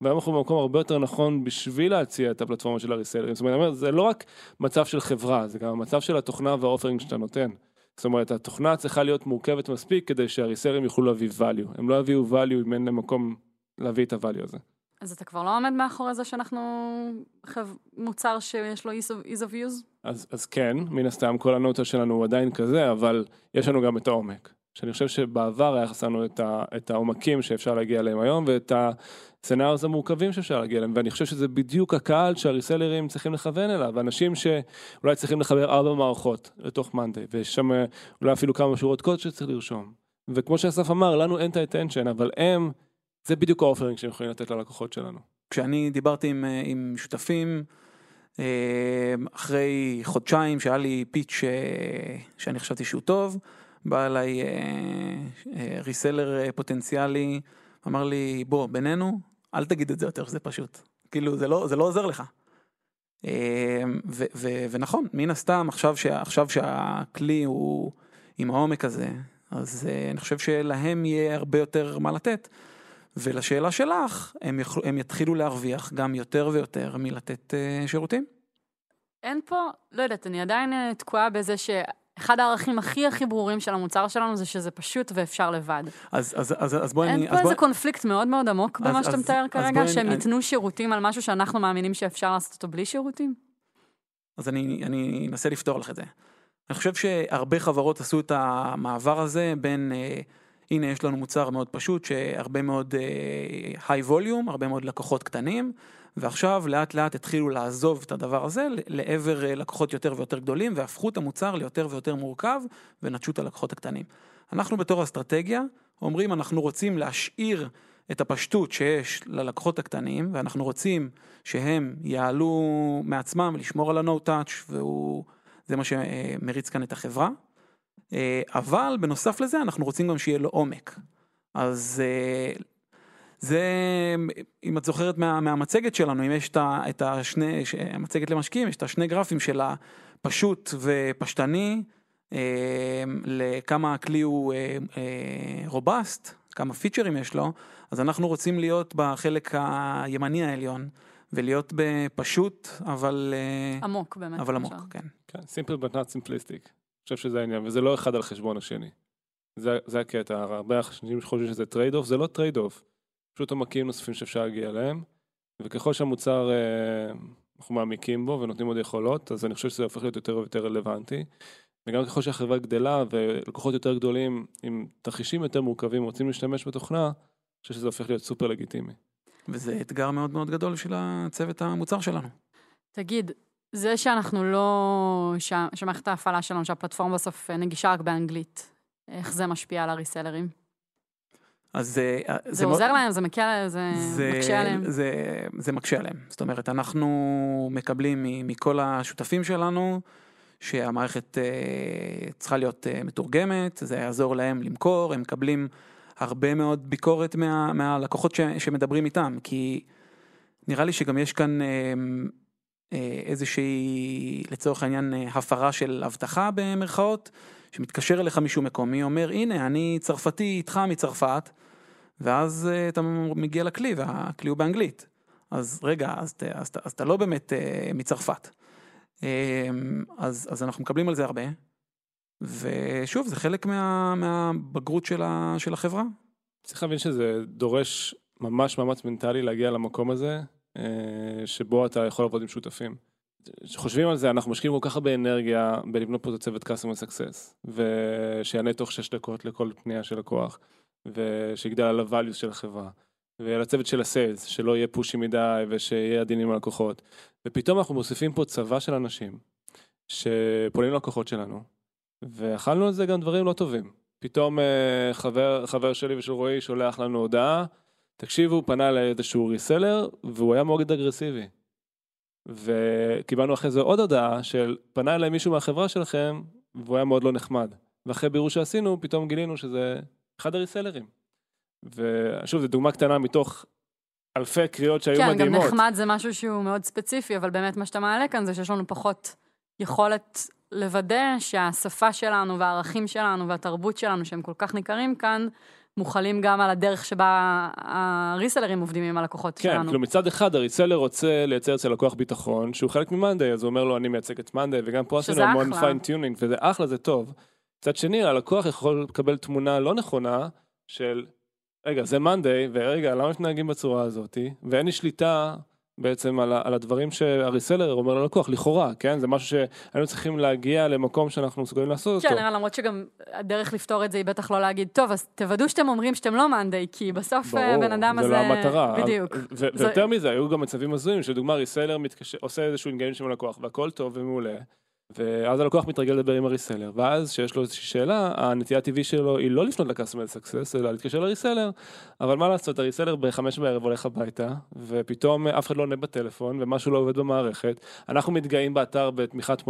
והיום אנחנו במקום הרבה יותר נכון בשביל להציע את הפלטפורמה של הריסלרים. זאת אומרת, זה לא רק מצב של חברה, זה גם המצב של התוכנה והאופרינג שאתה נותן. זאת אומרת, התוכנה צריכה להיות מורכבת מספיק כדי שהריסלרים יוכלו להביא value. הם לא יביאו value אם אין להם מקום להביא את ה-value הזה. אז אתה כבר לא עומד מאחורי זה שאנחנו. מוצר שיש לו ease of use? אז, אז כן, מן הסתם כל הנוטה שלנו הוא עדיין כזה, אבל יש לנו גם את העומק. שאני חושב שבעבר היה חסרנו את, ה, את העומקים שאפשר להגיע אליהם היום, ואת הסצנריוס המורכבים שאפשר להגיע אליהם, ואני חושב שזה בדיוק הקהל שהריסלרים צריכים לכוון אליו, אנשים שאולי צריכים לחבר ארבע מערכות לתוך מאנדיי, ויש שם אולי אפילו כמה שורות קוד שצריך לרשום. וכמו שאסף אמר, לנו אין את האטנשן, אבל הם, זה בדיוק האופרינג שהם יכולים לתת ללקוחות שלנו. כשאני דיברתי עם, עם שותפים, אחרי חודשיים שהיה לי פיץ' שאני חשבתי שהוא טוב, בא אליי ריסלר פוטנציאלי, אמר לי, בוא, בינינו, אל תגיד את זה יותר, זה פשוט. כאילו, זה לא, זה לא עוזר לך. ו, ו, ונכון, מן הסתם, עכשיו, ש, עכשיו שהכלי הוא עם העומק הזה, אז אני חושב שלהם יהיה הרבה יותר מה לתת. ולשאלה שלך, הם, יכל, הם יתחילו להרוויח גם יותר ויותר מלתת uh, שירותים. אין פה, לא יודעת, אני עדיין uh, תקועה בזה שאחד הערכים הכי הכי ברורים של המוצר שלנו זה שזה פשוט ואפשר לבד. אז, אז, אז, אז בואי אני... אין פה איזה בוא... קונפליקט מאוד מאוד עמוק אז, במה שאתה מתאר כרגע, שהם אני... ייתנו שירותים על משהו שאנחנו מאמינים שאפשר לעשות אותו בלי שירותים? אז אני, אני אנסה לפתור לך את זה. אני חושב שהרבה חברות עשו את המעבר הזה בין... Uh, הנה יש לנו מוצר מאוד פשוט שהרבה מאוד היי uh, ווליום, הרבה מאוד לקוחות קטנים, ועכשיו לאט לאט התחילו לעזוב את הדבר הזה לעבר uh, לקוחות יותר ויותר גדולים, והפכו את המוצר ליותר ויותר מורכב, ונטשו את הלקוחות הקטנים. אנחנו בתור אסטרטגיה אומרים אנחנו רוצים להשאיר את הפשטות שיש ללקוחות הקטנים, ואנחנו רוצים שהם יעלו מעצמם לשמור על ה-no touch, והוא זה מה שמריץ כאן את החברה. אה, אבל בנוסף לזה אנחנו רוצים גם שיהיה לו עומק. אז אה, זה, אם את זוכרת מה, מהמצגת שלנו, אם יש את, ה, את השני, המצגת למשקיעים, יש את השני גרפים של הפשוט ופשטני, אה, לכמה הכלי הוא רובסט, כמה פיצ'רים יש לו, אז אנחנו רוצים להיות בחלק הימני העליון, ולהיות בפשוט, אבל, עמוק באמת. אבל עמוק. כן. כן, simple but not simplistic. אני חושב שזה העניין, וזה לא אחד על חשבון השני. זה, זה הקטע, הרבה אנשים חושבים שזה trade off, זה לא trade off. פשוט עומקים נוספים שאפשר להגיע אליהם, וככל שהמוצר, אה, אנחנו מעמיקים בו ונותנים עוד יכולות, אז אני חושב שזה הופך להיות יותר ויותר רלוונטי. וגם ככל שהחברה גדלה ולקוחות יותר גדולים עם תרחישים יותר מורכבים רוצים להשתמש בתוכנה, אני חושב שזה הופך להיות סופר לגיטימי. וזה אתגר מאוד מאוד גדול של הצוות המוצר שלנו. תגיד, זה שאנחנו לא... שמערכת ההפעלה שלנו, שהפלטפורמה בסוף אה, נגישה רק באנגלית, איך זה משפיע על הריסלרים? אז זה, זה מאוד- עוזר להם, זה מקל עליהם, זה זה, מקשה עליהם? זה, זה מקשה עליהם. זאת אומרת, אנחנו מקבלים מ- מכל השותפים שלנו שהמערכת אה, צריכה להיות אה, מתורגמת, זה יעזור להם למכור, הם מקבלים הרבה מאוד ביקורת מה, מהלקוחות ש, שמדברים איתם, כי נראה לי שגם יש כאן אה, אה, איזושהי, לצורך העניין, אה, הפרה של אבטחה במרכאות, שמתקשר אליך מישהו מקומי, אומר, הנה, אני צרפתי איתך מצרפת, ואז אה, אתה מגיע לכלי, והכלי הוא באנגלית. אז רגע, אז, אז, אז אתה לא באמת אה, מצרפת. אה, אז, אז אנחנו מקבלים על זה הרבה, ושוב, זה חלק מה, מהבגרות של, ה, של החברה. צריך להבין שזה דורש ממש מאמץ מנטלי להגיע למקום הזה, אה, שבו אתה יכול לעבוד עם שותפים. כשחושבים על זה, אנחנו משקיעים כל כך הרבה אנרגיה בלבנות פה את הצוות customer success, ושיענה תוך 6 דקות לכל פנייה של לקוח, ושיגדל על ה-values של החברה, ועל הצוות של הסיילס, שלא יהיה פושי מדי ושיהיה עדינים עם הלקוחות. ופתאום אנחנו מוסיפים פה צבא של אנשים, שפונים ללקוחות שלנו, ואכלנו על זה גם דברים לא טובים. פתאום אה, חבר, חבר שלי ושל רועי שולח לנו הודעה, תקשיבו, פנה אליי איזשהו ריסלר, והוא היה מאוד אגרסיבי. וקיבלנו אחרי זה עוד הודעה של פנה אליי מישהו מהחברה שלכם, והוא היה מאוד לא נחמד. ואחרי בירור שעשינו, פתאום גילינו שזה אחד הריסלרים. ושוב, זו דוגמה קטנה מתוך אלפי קריאות שהיו כן, גם מדהימות. נחמד זה משהו שהוא מאוד ספציפי, אבל באמת מה שאתה מעלה כאן זה שיש לנו פחות יכולת לוודא שהשפה שלנו והערכים שלנו והתרבות שלנו, שהם כל כך ניכרים כאן, מוכלים גם על הדרך שבה הריסלרים עובדים עם הלקוחות כן, שלנו. כאילו מצד אחד ה reseller רוצה לייצר אצל לקוח ביטחון שהוא חלק ממאנדיי, אז הוא אומר לו אני מייצג את מאנדיי, וגם פה עשינו המון. fine tuning, וזה אחלה, זה טוב. מצד שני, הלקוח יכול לקבל תמונה לא נכונה של, רגע, זה מאנדיי, ורגע, למה מתנהגים בצורה הזאתי, ואין לי שליטה בעצם על, על הדברים שה reseller אומר ללקוח, לכאורה, כן? זה משהו שהיינו צריכים להגיע למקום שאנחנו מסוגלים לעשות כן, אותו. נראה, למרות שגם הדרך לפתור את זה היא בטח לא להגיד, טוב, אז תוודאו שאתם אומרים שאתם לא מאנדיי, כי בסוף אה, ברור, בן אדם זה הזה... לא המטרה. בדיוק. זה- ויותר מזה, היו גם מצבים הזויים, שלדוגמה reseller מתקשר, עושה איזשהו engagement עם הלקוח, והכל טוב ומעולה, ואז הלקוח מתרגל לדבר עם ה reseller, ואז כשיש לו איזושהי שאלה, הנטייה הטבעית שלו היא לא לפנות ל customer success, אלא להתקשר ל reseller, אבל מה לעשות, הריסלר בחמש בערב הולך הביתה, ופתאום אף אחד לא עונה בטלפון, ומשהו לא עובד במערכת, אנחנו מתגאים באתר בתמיכת 24/7,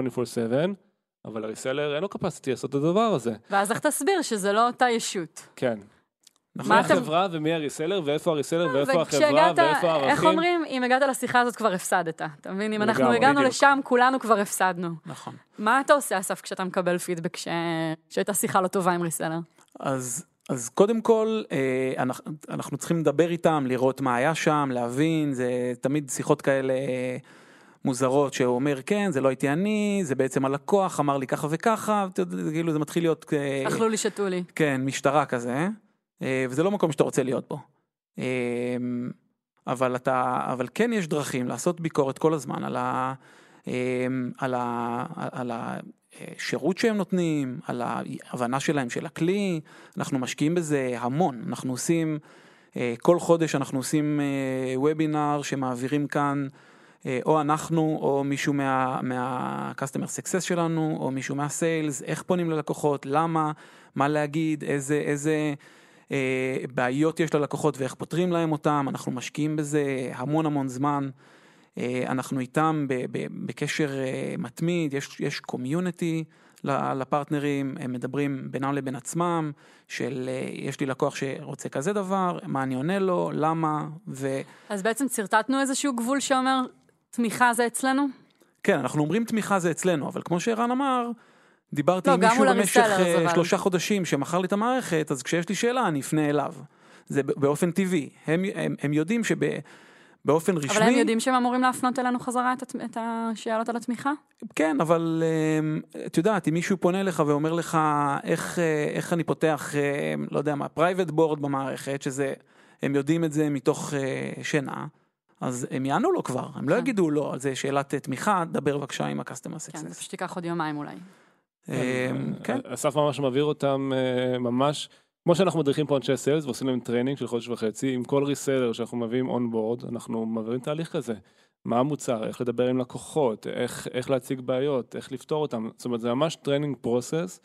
אבל הריסלר אין לו capacity לעשות את הדבר הזה. ואז איך תסביר שזה לא אותה ישות? כן. נכון? מה מי אתם- החברה ומי הריסלר, ואיפה הריסלר, ואיפה החברה, ואיפה הערכים. איך אומרים, אם הגעת לשיחה הזאת כבר הפסדת. אתה מבין? אם אנחנו הגענו בדיוק. לשם, כולנו כבר הפסדנו. נכון. מה אתה עושה, אסף, כשאתה מקבל פידבק ש- שהייתה שיחה לא טובה עם ריסלר? אז, אז קודם כל, אה, אנחנו, אנחנו צריכים לדבר איתם, לראות מה היה שם, להבין, זה תמיד שיחות כאלה אה, מוזרות, שהוא אומר, כן, זה לא הייתי אני, זה בעצם הלקוח, אמר לי ככה וככה, כאילו זה מתחיל להיות, אה, אכלו לי, שתו לי. כן, משטרה כזה, וזה לא מקום שאתה רוצה להיות בו. אה, אבל אתה, אבל כן יש דרכים לעשות ביקורת כל הזמן על ה... אה, על ה... על השירות שהם נותנים, על ההבנה שלהם של הכלי, אנחנו משקיעים בזה המון, אנחנו עושים, אה, כל חודש אנחנו עושים אה, וובינר שמעבירים כאן, אה, או אנחנו או מישהו מה, מה-customer success שלנו, או מישהו מהסיילס, איך פונים ללקוחות, למה, מה להגיד, איזה, איזה אה, בעיות יש ללקוחות ואיך פותרים להם אותם, אנחנו משקיעים בזה המון המון זמן. אה, אנחנו איתם בקשר אה, מתמיד, יש, יש קומיוניטי לפרטנרים, הם מדברים בינם לבין עצמם, של אה, יש לי לקוח שרוצה כזה דבר, מה אני עונה לו, למה, ו... אז בעצם שרטטנו איזשהו גבול שאומר, תמיכה זה אצלנו? כן, אנחנו אומרים תמיכה זה אצלנו, אבל כמו שערן אמר, דיברתי לא, עם מישהו במשך הרסלרס, אה. שלושה חודשים שמכר לי את המערכת, אז כשיש לי שאלה אני אפנה אליו. זה באופן טבעי. הם, הם, הם יודעים שבאופן רשמי... אבל הם יודעים שהם אמורים להפנות אלינו חזרה את, את השאלות על התמיכה? כן, אבל אמ, את יודעת, אם מישהו פונה אליך ואומר לך איך, אה, איך אני פותח, אה, לא יודע מה, private board במערכת, שזה, הם יודעים את זה מתוך שינה, אז הם יענו לו כבר, הם לא כן. יגידו לו, זה שאלת תמיכה, דבר בבקשה עם ה-customer כן, זה success. פשוט ייקח עוד יומיים אולי. אמ, כן, אסף ממש מעביר אותם אה, ממש, כמו שאנחנו מדריכים פה אנשי sales ועושים להם training של חודש וחצי, עם כל reseller שאנחנו מביאים on board, אנחנו מעבירים תהליך כזה. מה המוצר, איך לדבר עם לקוחות, איך, איך להציג בעיות, איך לפתור אותם. זאת אומרת, זה ממש training process.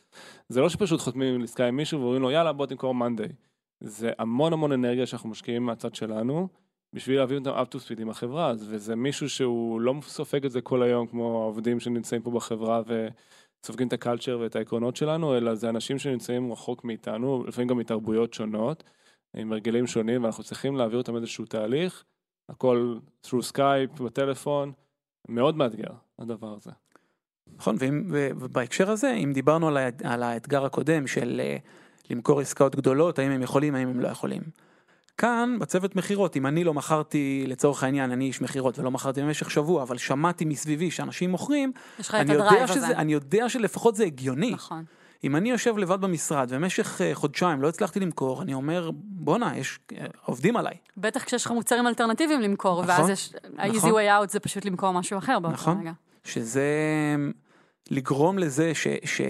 זה לא שפשוט חותמים עם עסקה עם מישהו ואומרים לו, יאללה, בוא תמכור מאנדיי. זה המון המון אנרגיה שאנחנו משקיעים מהצד שלנו, בשביל להביא אותם up to speed עם החברה. וזה מישהו שהוא לא סופג את זה כל היום, כמו העובדים שנמצאים פה בחברה וסופגים את הקלצ'ר ואת העקרונות שלנו, אלא זה אנשים שנמצאים רחוק מאיתנו, לפעמים גם מתרבויות שונות, עם הרגלים שונים, ואנחנו צריכים להעביר אותם איזשהו תהליך, הכל through skype, בטלפון, מאוד מאתגר, הדבר הזה. נכון, ובהקשר הזה, אם דיברנו על, על האתגר הקודם של אה, למכור עסקאות גדולות, האם הם יכולים, האם הם לא יכולים. כאן, בצוות מכירות, אם אני לא מכרתי, לצורך העניין, אני איש מכירות ולא מכרתי במשך שבוע, אבל שמעתי מסביבי שאנשים מוכרים, אני יודע, שזה. אני יודע שלפחות זה הגיוני. נכון. אם אני יושב לבד במשרד ובמשך אה, חודשיים לא הצלחתי למכור, אני אומר, בואנה, יש, אה, עובדים עליי. בטח כשיש לך מוצרים אלטרנטיביים למכור, נכון, ואז יש, ה-easy נכון. way out זה פשוט למכור משהו אחר באותו נכון. רגע. שזה לגרום לזה ש, ש,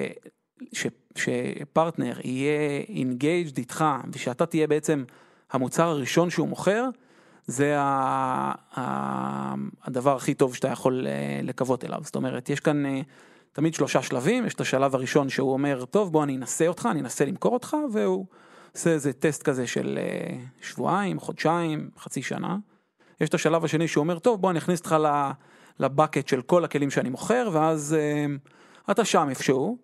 ש, שפרטנר יהיה engaged איתך ושאתה תהיה בעצם המוצר הראשון שהוא מוכר, זה הדבר הכי טוב שאתה יכול אה, לקוות אליו. זאת אומרת, יש כאן אה, תמיד שלושה שלבים, יש את השלב הראשון שהוא אומר, טוב בוא אני אנסה אותך, אני אנסה למכור אותך, והוא עושה איזה טסט כזה של אה, שבועיים, חודשיים, חצי שנה. יש את השלב השני שהוא אומר, טוב בוא אני אכניס אותך. לבקט של כל הכלים שאני מוכר, ואז אתה שם איפשהו.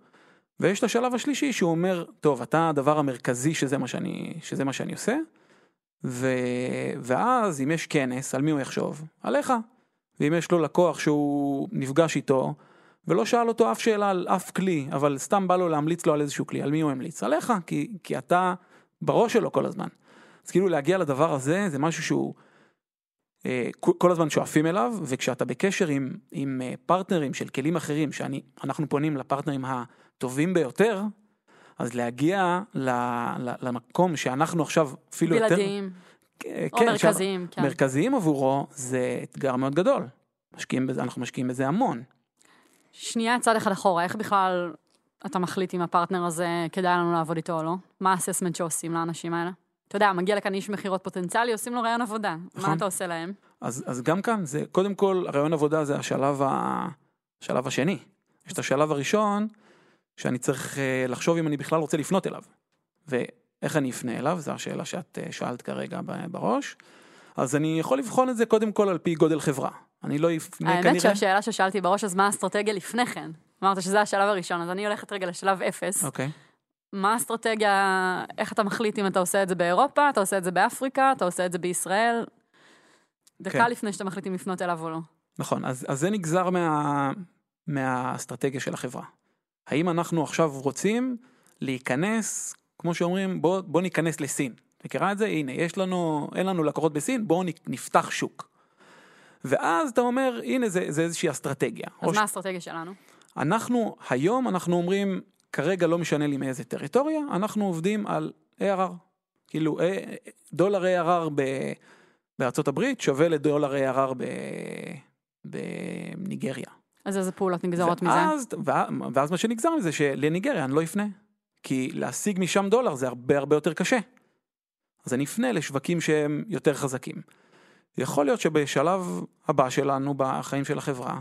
ויש את השלב השלישי שהוא אומר, טוב, אתה הדבר המרכזי שזה מה שאני, שזה מה שאני עושה, ו... ואז אם יש כנס, על מי הוא יחשוב? עליך. ואם יש לו לקוח שהוא נפגש איתו, ולא שאל אותו אף שאלה על אף כלי, אבל סתם בא לו להמליץ לו על איזשהו כלי, על מי הוא המליץ? עליך, כי, כי אתה בראש שלו כל הזמן. אז כאילו להגיע לדבר הזה, זה משהו שהוא אה, כל- הזמן שואפים אליו, וכשאתה בקשר עם, עם אה, פרטנרים של כלים אחרים, שאנחנו פונים לפרטנרים הטובים ביותר, אז להגיע ל, ל, למקום שאנחנו עכשיו אפילו יותר... בלעדיים, אה, או כן, מרכזיים, כן. מרכזיים עבורו, זה אתגר מאוד גדול. משקיעים בזה, אנחנו משקיעים בזה המון. שנייה צעד אחד אחורה, איך בכלל אתה מחליט אם הפרטנר הזה כדאי לנו לעבוד איתו או לא? מה האססמנט שעושים לאנשים האלה? אתה יודע, מגיע לכאן איש מכירות פוטנציאלי, עושים לו ראיון עבודה. נכון. מה אתה עושה להם? אז, אז גם כאן, זה קודם כל, הרעיון עבודה זה השלב, ה, השלב השני. יש את השלב הראשון, שאני צריך אה, לחשוב אם אני בכלל רוצה לפנות אליו. ואיך אני אפנה אליו, זו השאלה שאת אה, שאלת כרגע בראש. אז אני יכול לבחון את זה קודם כל על פי גודל חברה. אני לא אפנה האמת כנראה... שהשאלה ששאלתי בראש, אז מה האסטרטגיה לפני כן? אמרת שזה השלב הראשון, אז אני הולכת רגע לשלב אפס. אוקיי. מה האסטרטגיה, איך אתה מחליט אם אתה עושה את זה באירופה, אתה עושה את זה באפריקה, אתה עושה את זה בישראל? דקה כן. לפני שאתה מחליט אם לפנות אליו או לא. נכון, אז, אז זה נגזר מה, מהאסטרטגיה של החברה. האם אנחנו עכשיו רוצים להיכנס, כמו שאומרים, בוא, בוא ניכנס לסין. מכירה את זה? הנה, יש לנו, אין לנו לקוחות בסין, בואו נפתח שוק. ואז אתה אומר, הנה זה, זה איזושהי אסטרטגיה. אז מה האסטרטגיה שלנו? אנחנו, היום אנחנו אומרים, כרגע לא משנה לי מאיזה טריטוריה, אנחנו עובדים על ARR. כאילו, דולר ARR ב, בארצות הברית שווה לדולר ARR ב, בניגריה. אז איזה פעולות נגזרות מזה? ואז, ואז, ואז מה שנגזר מזה שלניגריה אני לא אפנה. כי להשיג משם דולר זה הרבה הרבה יותר קשה. אז אני אפנה לשווקים שהם יותר חזקים. יכול להיות שבשלב הבא שלנו בחיים של החברה,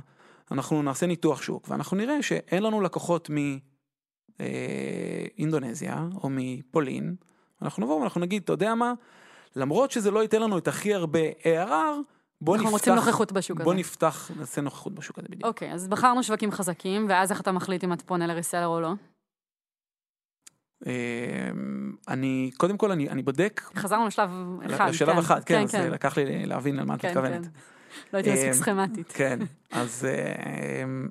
אנחנו נעשה ניתוח שוק ואנחנו נראה שאין לנו לקוחות מאינדונזיה או מפולין. אנחנו נבוא ואנחנו נגיד, אתה יודע מה, למרות שזה לא ייתן לנו את הכי הרבה ARR, בוא אנחנו נפתח, רוצים נוכחות בשוק הזה. בוא נפתח, נעשה נוכחות בשוק הזה בדיוק. אוקיי, אז בחרנו שווקים חזקים, ואז איך אתה מחליט אם אתה פונה לריסלר או לא? אמ, אני, קודם כל, אני, אני בודק, חזרנו לשלב אחד. לשלב כן. אחד, כן, כן, אז כן. לקח לי להבין על מה את כן, מתכוונת. כן. לא הייתי מספיק אמ, סכמטית. כן, אז, אמ,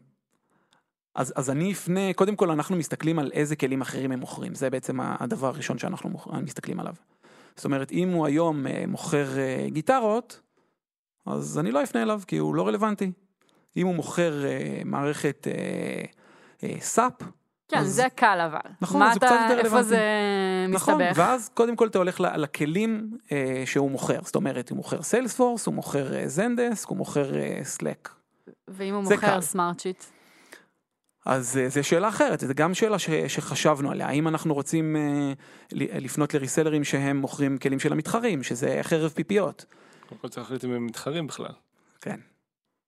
אז, אז אני אפנה, קודם כל אנחנו מסתכלים על איזה כלים אחרים הם מוכרים, זה בעצם הדבר הראשון שאנחנו מסתכלים עליו. זאת אומרת, אם הוא היום אה, מוכר אה, גיטרות, אז אני לא אפנה אליו, כי הוא לא רלוונטי. אם הוא מוכר אה, מערכת אה, אה, סאפ, כן, אז- זה קל אבל. נכון, מה זה אתה- קצת יותר איפה רלוונטי. זה נכון, מסתבך? ואז קודם כל אתה הולך לכלים אה, שהוא מוכר, זאת אומרת, הוא מוכר סיילספורס, הוא מוכר אה, זנדסק, הוא מוכר סלק. ואם הוא מוכר קל. סמארט שיט? אז אה, זו שאלה אחרת, זו גם שאלה ש, שחשבנו עליה, האם אנחנו רוצים אה, לפנות לריסלרים שהם מוכרים כלים של המתחרים, שזה חרב פיפיות. קודם כל צריך להחליט אם הם מתחרים בכלל. כן.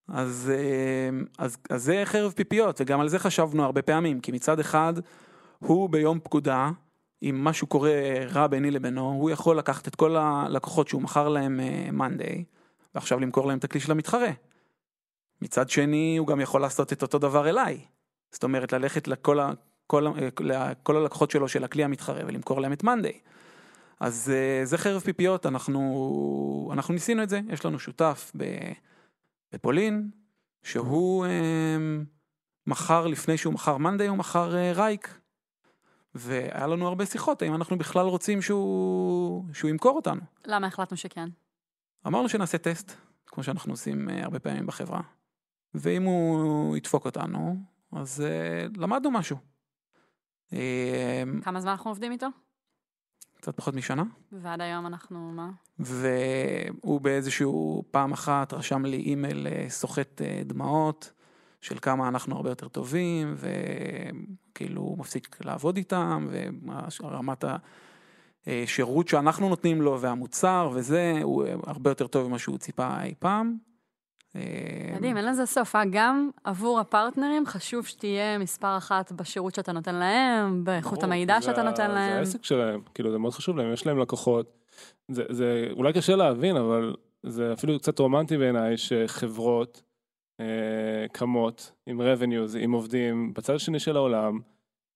אז, אה, אז, אז זה חרב פיפיות, וגם על זה חשבנו הרבה פעמים, כי מצד אחד, הוא ביום פקודה, אם משהו קורה רע ביני לבינו, הוא יכול לקחת את כל הלקוחות שהוא מכר להם מאנדיי, ועכשיו למכור להם את הכלי של המתחרה. מצד שני, הוא גם יכול לעשות את אותו דבר אליי. זאת אומרת, ללכת לכל, ה, כל, ה- לכל הלקוחות שלו של הכלי המתחרה ולמכור להם את מאנדיי. אז אה, זה חרב פיפיות, אנחנו, אנחנו ניסינו את זה, יש לנו שותף בפולין, שהוא אה, מכר, לפני שהוא מכר מאנדיי, הוא מכר אה, רייק. והיה לנו הרבה שיחות, האם אנחנו בכלל רוצים שהוא, שהוא ימכור אותנו. למה החלטנו שכן? אמרנו שנעשה טסט, כמו שאנחנו עושים אה, הרבה פעמים בחברה, ואם הוא ידפוק אותנו, אז אה, למדנו משהו. אה, כמה זמן אנחנו עובדים איתו? קצת פחות משנה. ועד היום אנחנו, מה? והוא באיזשהו פעם אחת רשם לי אימייל אה, סוחט אה, דמעות של כמה אנחנו הרבה יותר טובים וכאילו הוא מפסיק לעבוד איתם ורמת השירות שאנחנו נותנים לו והמוצר וזה הוא אה, הרבה יותר טוב ממה שהוא ציפה אי פעם. אה, מדהים, אין לזה סוף. אה? גם עבור הפרטנרים חשוב שתהיה מספר אחת בשירות שאתה נותן להם, באיכות המידע זה שאתה נותן זה להם. העסק שלהם, כאילו זה מאוד חשוב להם, יש להם לקוחות. זה, זה אולי קשה להבין, אבל זה אפילו קצת רומנטי בעיניי שחברות אה, קמות עם revenues, עם עובדים בצד השני של העולם,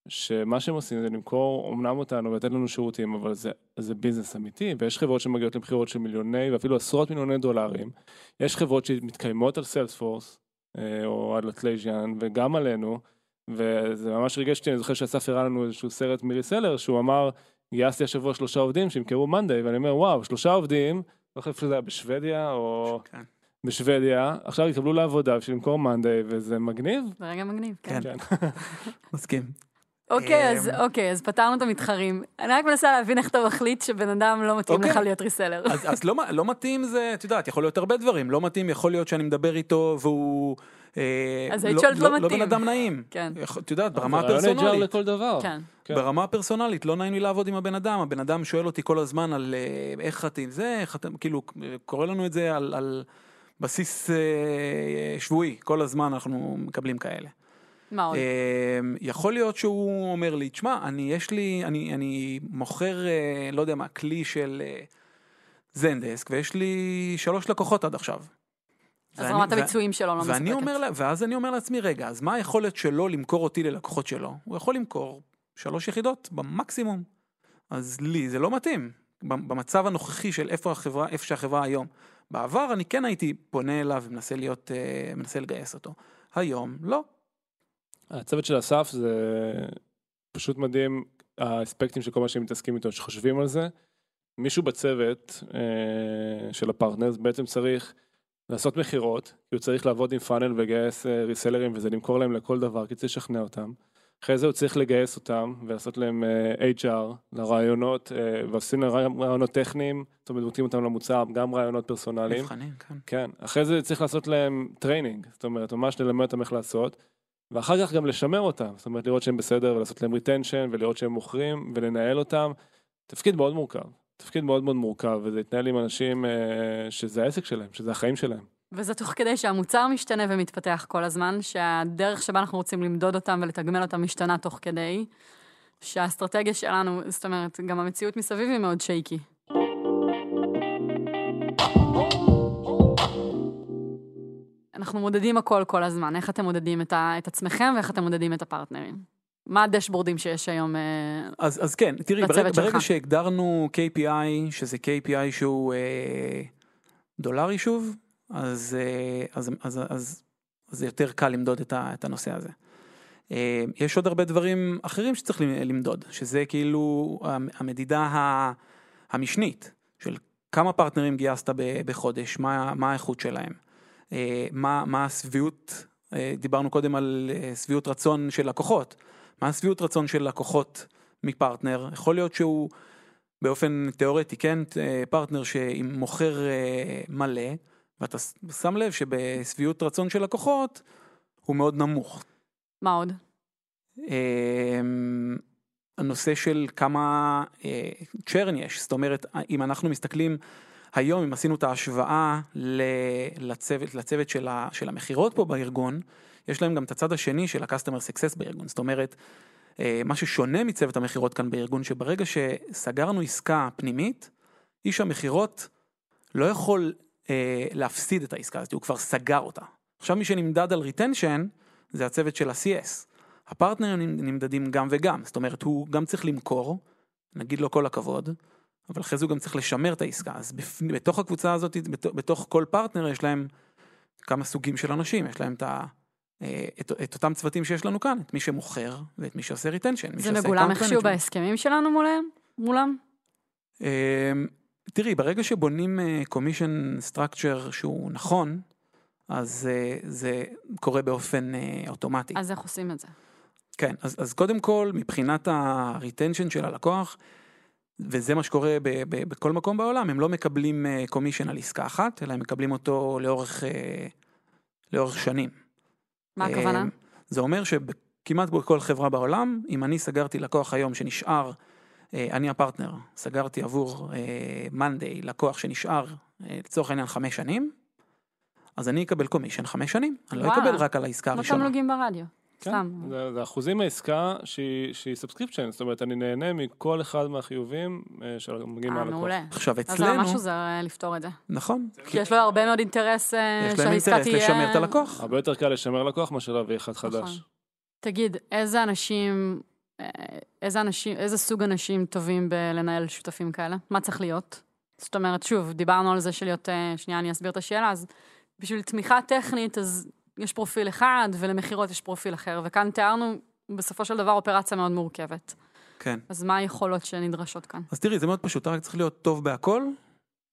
שמה שהם עושים זה למכור אמנם אותנו ולתת לנו שירותים, אבל זה, זה business אמיתי, ויש חברות שמגיעות למכירות של מיליוני ואפילו עשרות מיליוני דולרים. יש חברות שמתקיימות על סיילספורס, אה, או על אטלסיאן, וגם עלינו, וזה ממש ריגש אותי, אני זוכר שאסף הראה לנו איזשהו סרט מ reseller, שהוא אמר, גייסתי השבוע שלושה עובדים שימכרו מאנדיי, ואני אומר, וואו, שלושה עובדים, לא זוכר איפה זה היה, בשוודיה, או כן. בשוודיה, עכשיו יקבלו לעבודה בשביל למכור מאנדיי, וזה מגניב. זה רגע מגניב, כן. כן. כן. מסכים. אוקיי, אז אמ, אוקיי, אז פתרנו את המתחרים. אני רק מנסה להבין איך אתה מחליט שבן אדם לא מתאים אוקיי. לך להיות ריסלר. אז, אז לא, לא מתאים זה, את יודעת, יכול להיות הרבה דברים, לא מתאים, יכול להיות שאני מדבר איתו והוא... אה, אז היית שואלת לא לא מתאים. בן אדם נעים. כן. את יודעת, ברמה אבל הפרסונלית. HR לכל דבר. כן. כן. ברמה הפרסונלית, לא נעים לי לעבוד עם הבן אדם, הבן אדם שואל אותי כל הזמן על אה, איך אתם זה, איך אתם, כאילו, קורא לנו את זה על, על בסיס אה, שבועי, כל הזמן אנחנו מקבלים כאלה. מה עוד? אה, יכול להיות שהוא אומר לי, תשמע, אני, יש לי, אני, אני מוכר, אה, לא יודע מה, כלי של אה, זנדסק, ויש לי שלוש לקוחות עד עכשיו. אז ואני- רמת הביצועים שלו לא אומר, מספקת. לה- ואז אני אומר לעצמי, רגע, אז מה היכולת שלו למכור אותי ללקוחות שלו? הוא יכול למכור שלוש יחידות במקסימום. אז לי זה לא מתאים. במצב הנוכחי של איפה החברה, איפה שהחברה היום. בעבר אני כן הייתי פונה אליו ומנסה להיות, אה, מנסה לגייס אותו. היום, לא. הצוות של אסף זה פשוט מדהים, האספקטים של כל מה שהם מתעסקים איתו, שחושבים על זה. מישהו בצוות אה, של הפרטנרס בעצם צריך לעשות מכירות, כי הוא צריך לעבוד עם פאנל ולגייס אה, ריסלרים וזה למכור להם לכל דבר, כי צריך לשכנע אותם. אחרי זה הוא צריך לגייס אותם ולעשות להם אה, HR לראיונות, אה, ועושים להם ראיונות טכניים, זאת אומרת, נותנים אותם למוצר, גם ראיונות פרסונליים. מבחנים, כן. כן, אחרי זה צריך לעשות להם training, זאת אומרת, ממש ללמד אותם איך לעשות, ואחר כך גם לשמר אותם, זאת אומרת, לראות שהם בסדר ולעשות להם retention ולראות שהם מוכרים ולנהל אותם. תפקיד מאוד מורכב, תפקיד מאוד מאוד מורכב, וזה יתנהל עם אנשים אה, שזה העסק שלהם, שזה החיים שלהם. וזה תוך כדי שהמוצר משתנה ומתפתח כל הזמן, שהדרך שבה אנחנו רוצים למדוד אותם ולתגמל אותם משתנה תוך כדי, שהאסטרטגיה שלנו, זאת אומרת, גם המציאות מסביב היא מאוד שייקי. אנחנו מודדים הכל כל הזמן, איך אתם מודדים את, ה, את עצמכם ואיך אתם מודדים את הפרטנרים. מה הדשבורדים שיש היום? אה, אז, אז כן, תראי, ברגע, ברגע. שהגדרנו KPI, שזה KPI שהוא אה, דולרי שוב, אז, אה, אז, אז, אז, אז זה יותר קל למדוד את, ה, את הנושא הזה. אה, יש עוד הרבה דברים אחרים שצריך למדוד, שזה כאילו המ- המדידה המשנית של כמה פרטנרים גייסת בחודש, מה, מה האיכות שלהם, מה, מה השביעות, אה, דיברנו קודם על אה, שביעות רצון של לקוחות, מה השביעות רצון של לקוחות מפרטנר, יכול להיות שהוא באופן תיאורטי, כן, אה, פרטנר שמוכר אה, מלא, ואתה שם לב שבשביעות רצון של לקוחות הוא מאוד נמוך. מה עוד? אמ, הנושא של כמה צ'רן יש, זאת אומרת, אם אנחנו מסתכלים היום, אם עשינו את ההשוואה לצוות, לצוות של, של המכירות פה בארגון, יש להם גם את הצד השני של ה-customer success בארגון, זאת אומרת, אה, מה ששונה מצוות המכירות כאן בארגון, שברגע שסגרנו עסקה פנימית, איש המכירות לא יכול אה, להפסיד את העסקה הזאת, הוא כבר סגר אותה. עכשיו מי שנמדד על retention, זה הצוות של ה-CS. הפרטנרים נמדדים גם וגם, זאת אומרת הוא גם צריך למכור, נגיד לו כל הכבוד, אבל אחרי זה הוא גם צריך לשמר את העסקה, אז. בתוך הקבוצה הזאת, בת... בתוך כל פרטנר יש להם כמה סוגים של אנשים, יש להם את, ה... אה, את, את אותם צוותים שיש לנו כאן, את מי שמוכר ואת מי שעושה retention. זה מגולם איכשהו בהסכמים שלנו מולם? מולם? אמ, תראי, ברגע שבונים קומישן סטרקצ'ר שהוא נכון, אז אה, זה קורה באופן אה, אוטומטי. אז איך עושים את זה? כן, אז, אז קודם כל, מבחינת ה-retension של הלקוח, וזה מה שקורה ב, ב, בכל מקום בעולם, הם לא מקבלים קומישן על עסקה אחת, אלא הם מקבלים אותו לאורך, אה, לאורך שנים. מה הכוונה? אה, זה אומר שכמעט בכל חברה בעולם, אם אני סגרתי לקוח היום שנשאר, אה, אני הפרטנר, סגרתי עבור מאנדיי לקוח שנשאר אה, לצורך העניין חמש שנים, אז אני אקבל commission חמש שנים, אני לא וואו. אקבל רק על העסקה כמו הראשונה. תמלוגים ברדיו. כן, סתם. זה, זה אחוזים מהעסקה שהיא, שהיא subscription, זאת אומרת, אני נהנה מכל אחד מהחיובים אה, שמגיעים אה, מהלקוח. מעולה. עכשיו אז זה אצלנו, ממש עוזר אה, לפתור את זה. נכון, כי יש לו הרבה מאוד אינטרס אה, יש להם שהעסקה אינטרס תהיה... לשמר את הלקוח. הרבה יותר קל לשמר לקוח מאשר להביא אחד חדש. נכון. תגיד, איזה אנשים, אה, איזה אנשים, איזה סוג אנשים טובים בלנהל שותפים כאלה? מה צריך להיות? זאת אומרת, שוב, דיברנו על זה של להיות, אה, שנייה, אני אסביר את השאלה, אז בשביל תמיכה טכנית, אז יש פרופיל אחד, ולמכירות יש פרופיל אחר, וכאן תיארנו בסופו של דבר אופרציה מאוד מורכבת. כן. אז מה היכולות שנדרשות כאן? אז תראי, זה מאוד פשוט, אתה רק צריך להיות טוב בהכל,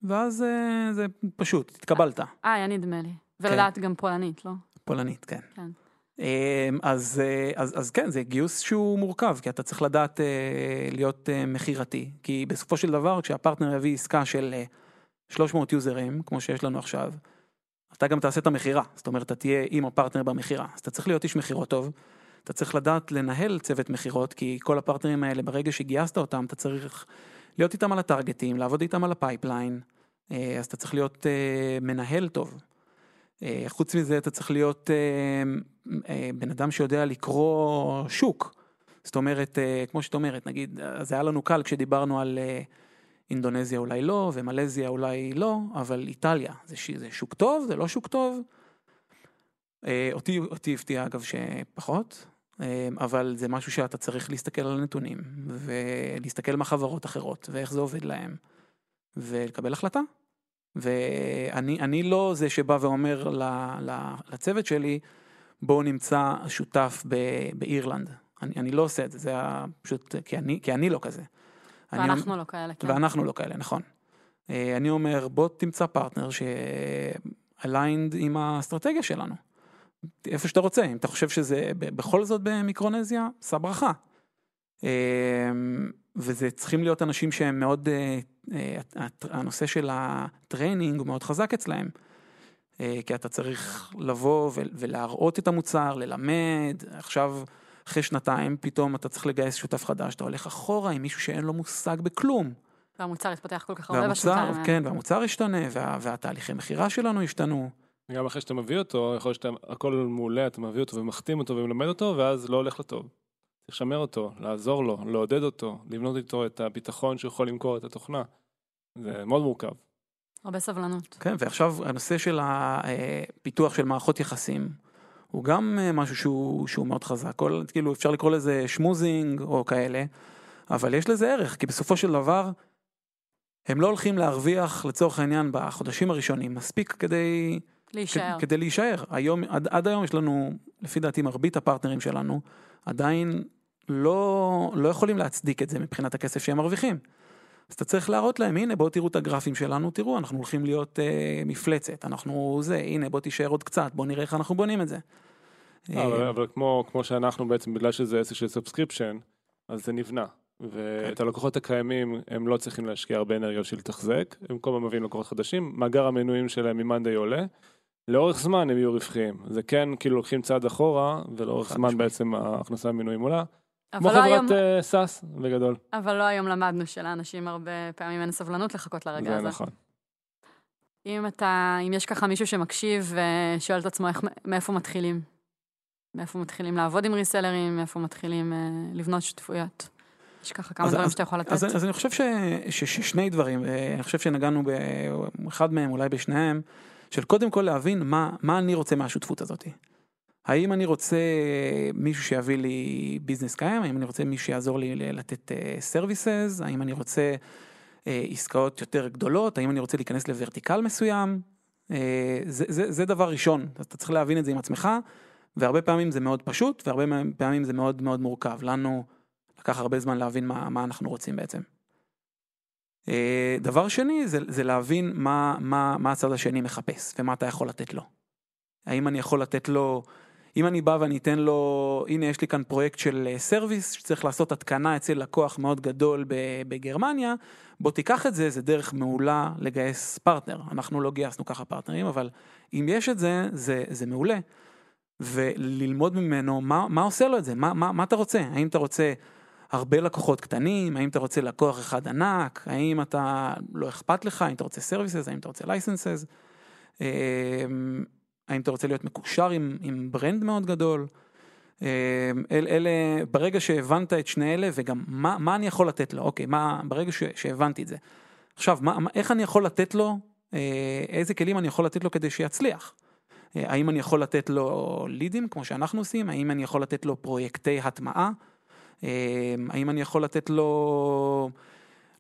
ואז אה, זה פשוט, התקבלת. אה, היה נדמה לי. ולדעת גם פולנית, לא? פולנית, כן. כן. אמ, אז, אה, אז, אז כן, זה גיוס שהוא מורכב, כי אתה צריך לדעת אה, להיות מכירתי, כי בסופו של דבר כשהפרטנר יביא עסקה של אה, 300 יוזרים, כמו שיש לנו עכשיו, אתה גם תעשה את המכירה, זאת אומרת אתה תהיה עם הפרטנר במכירה, אז אתה צריך להיות איש מכירות טוב, אתה צריך לדעת לנהל צוות מכירות, כי כל הפרטנרים האלה ברגע שגייסת אותם אתה צריך להיות איתם על ה targetים, לעבוד איתם על ה pipeline, אה, אז אתה צריך להיות אה, מנהל טוב. אה, חוץ מזה אתה צריך להיות בן אדם שיודע לקרוא שוק. זאת אומרת, כמו שאת אומרת, נגיד, זה היה לנו קל כשדיברנו על אינדונזיה אולי לא, ומלזיה אולי לא, אבל איטליה, זה, ש- זה שוק טוב, זה לא שוק טוב. אה, אותי, אותי הפתיע אגב שפחות, אה, אבל זה משהו שאתה צריך להסתכל על הנתונים, ולהסתכל מה חברות אחרות, ואיך זה עובד להם, ולקבל החלטה. ואני אני לא זה שבא ואומר ל, ל, לצוות שלי, בואו נמצא שותף ב, באירלנד. אני, אני לא עושה את זה, זה היה פשוט, כי אני, כי אני לא כזה. ואנחנו לא כאלה, כן. ואנחנו לא כאלה, נכון. אה, אני אומר, בוא תמצא פרטנר ש aligned עם האסטרטגיה שלנו. איפה שאתה רוצה, אם אתה חושב שזה בכל זאת במיקרונזיה, שיא ברכה. אה, וזה צריכים להיות אנשים שהם מאוד, אה, הנושא של ה training הוא מאוד חזק אצלהם. כי אתה צריך לבוא ולהראות את המוצר, ללמד, עכשיו אחרי שנתיים פתאום אתה צריך לגייס שותף חדש, אתה הולך אחורה עם מישהו שאין לו מושג בכלום. והמוצר התפתח כל כך הרבה בשנתיים. כן, והמוצר השתנה, וה, והתהליכי מכירה שלנו השתנו. גם אחרי שאתה מביא אותו, יכול להיות שהכל מעולה, אתה מביא אותו ומחתים אותו ומלמד אותו, ואז לא הולך לו טוב. צריך לשמר אותו, לעזור לו, לעודד אותו, לבנות איתו את הביטחון שהוא יכול למכור את התוכנה. זה מאוד מורכב. הרבה סבלנות. כן, ועכשיו הנושא של הפיתוח של מערכות יחסים, הוא גם אה, משהו שהוא, שהוא מאוד חזק. כל, כאילו אפשר לקרוא לזה שמוזינג או כאלה, אבל יש לזה ערך, כי בסופו של דבר, הם לא הולכים להרוויח לצורך העניין בחודשים הראשונים מספיק כדי, להישאר. כ- כדי להישאר. היום, עד, עד היום יש לנו, לפי דעתי מרבית הפרטנרים שלנו, עדיין לא, לא יכולים להצדיק את זה מבחינת הכסף שהם מרוויחים. אז אתה צריך להראות להם, הנה בואו תראו את הגרפים שלנו, תראו, אנחנו הולכים להיות אה, מפלצת, אנחנו זה, הנה בוא תישאר עוד קצת, בוא נראה איך אנחנו בונים את זה. אה, אבל, אה, אבל כמו, כמו שאנחנו בעצם, בגלל שזה עסק של subscription, אז זה נבנה. ואת הלקוחות הקיימים, הם לא צריכים להשקיע הרבה אנרגיה בשביל לתחזק, הם כל הזמן מביאים לקוחות חדשים, מאגר המנויים שלהם ממאנדיי עולה, לאורך זמן הם יהיו רווחיים. זה כן, כאילו לוקחים צעד אחורה, ולאורך זמן משמעית. בעצם ההכנסה ממנויים עולה. כמו לא, היום, חברת אה, סאס, בגדול. אבל לא היום למדנו שלאנשים הרבה פעמים אין סבלנות לחכות לרגע זה הזה. נכון. אם אתה, אם יש ככה מישהו שמקשיב ושואל את עצמו איך, מאיפה מתחילים? מאיפה מתחילים לעבוד עם ריסלרים, מאיפה מתחילים אה, לבנות שותפויות? יש ככה כמה אז- דברים אז- שאתה יכול לתת. אז, אז אני חושב ש, ש, ששני דברים, אה, אני חושב שנגענו באחד מהם, אולי בשניהם, של קודם כל להבין מה, מה אני רוצה מהשותפות הזאת. האם אני רוצה מישהו שיביא לי business קיים, האם אני רוצה מישהו שיעזור לי לתת services, האם אני רוצה אה, עסקאות יותר גדולות, האם אני רוצה להיכנס ל vertical מסוים, אה, זה, זה, זה דבר ראשון, אתה צריך להבין את זה עם עצמך, והרבה פעמים זה מאוד פשוט, והרבה פעמים זה מאוד מאוד מורכב. לנו לקח הרבה זמן להבין מה, מה אנחנו רוצים בעצם. אה, דבר שני זה, זה להבין מה, מה, מה הצד השני מחפש ומה אתה יכול לתת לו. האם אני יכול לתת לו, אם אני בא ואני אתן לו, הנה יש לי כאן פרויקט של אה, service שצריך לעשות התקנה אצל לקוח מאוד גדול בגרמניה, בוא תיקח את זה, זה דרך מעולה לגייס פרטנר. אנחנו לא גייסנו ככה פרטנרים, אבל אם יש את זה, זה, זה מעולה. וללמוד ממנו מה, מה עושה לו את זה, מה, מה, מה אתה רוצה, האם אתה רוצה הרבה לקוחות קטנים, האם אתה רוצה לקוח אחד ענק, האם אתה, לא אכפת לך, האם אתה רוצה services, האם אתה רוצה licenses, האם אתה רוצה להיות מקושר עם, עם brand מאוד גדול. אמ, אל, אלה, ברגע שהבנת את שני אלה וגם מה, מה אני יכול לתת לו, אוקיי, מה, ברגע ש, שהבנתי את זה. עכשיו, מה, איך אני יכול לתת לו, אה, איזה כלים אני יכול לתת לו כדי שיצליח? אה, האם אני יכול לתת לו לידים כמו שאנחנו עושים? האם אני יכול לתת לו פרויקטי הטמעה? אה, האם אני יכול לתת לו,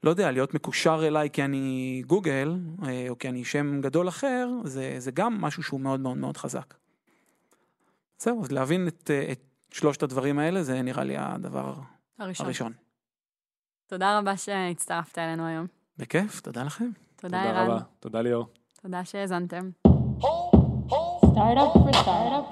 לא יודע, להיות מקושר אליי כי אני גוגל, אה, או כי אני שם גדול אחר, זה, זה גם משהו שהוא מאוד מאוד מאוד חזק. זהו, אז להבין את, אה, את שלושת הדברים האלה, זה נראה לי הדבר הראשון. הראשון. תודה רבה שהצטרפת אלינו היום. בכיף, תודה לכם. תודה, תודה ערן. רבה. תודה ליאור. תודה שהאזנתם. For startup for startup.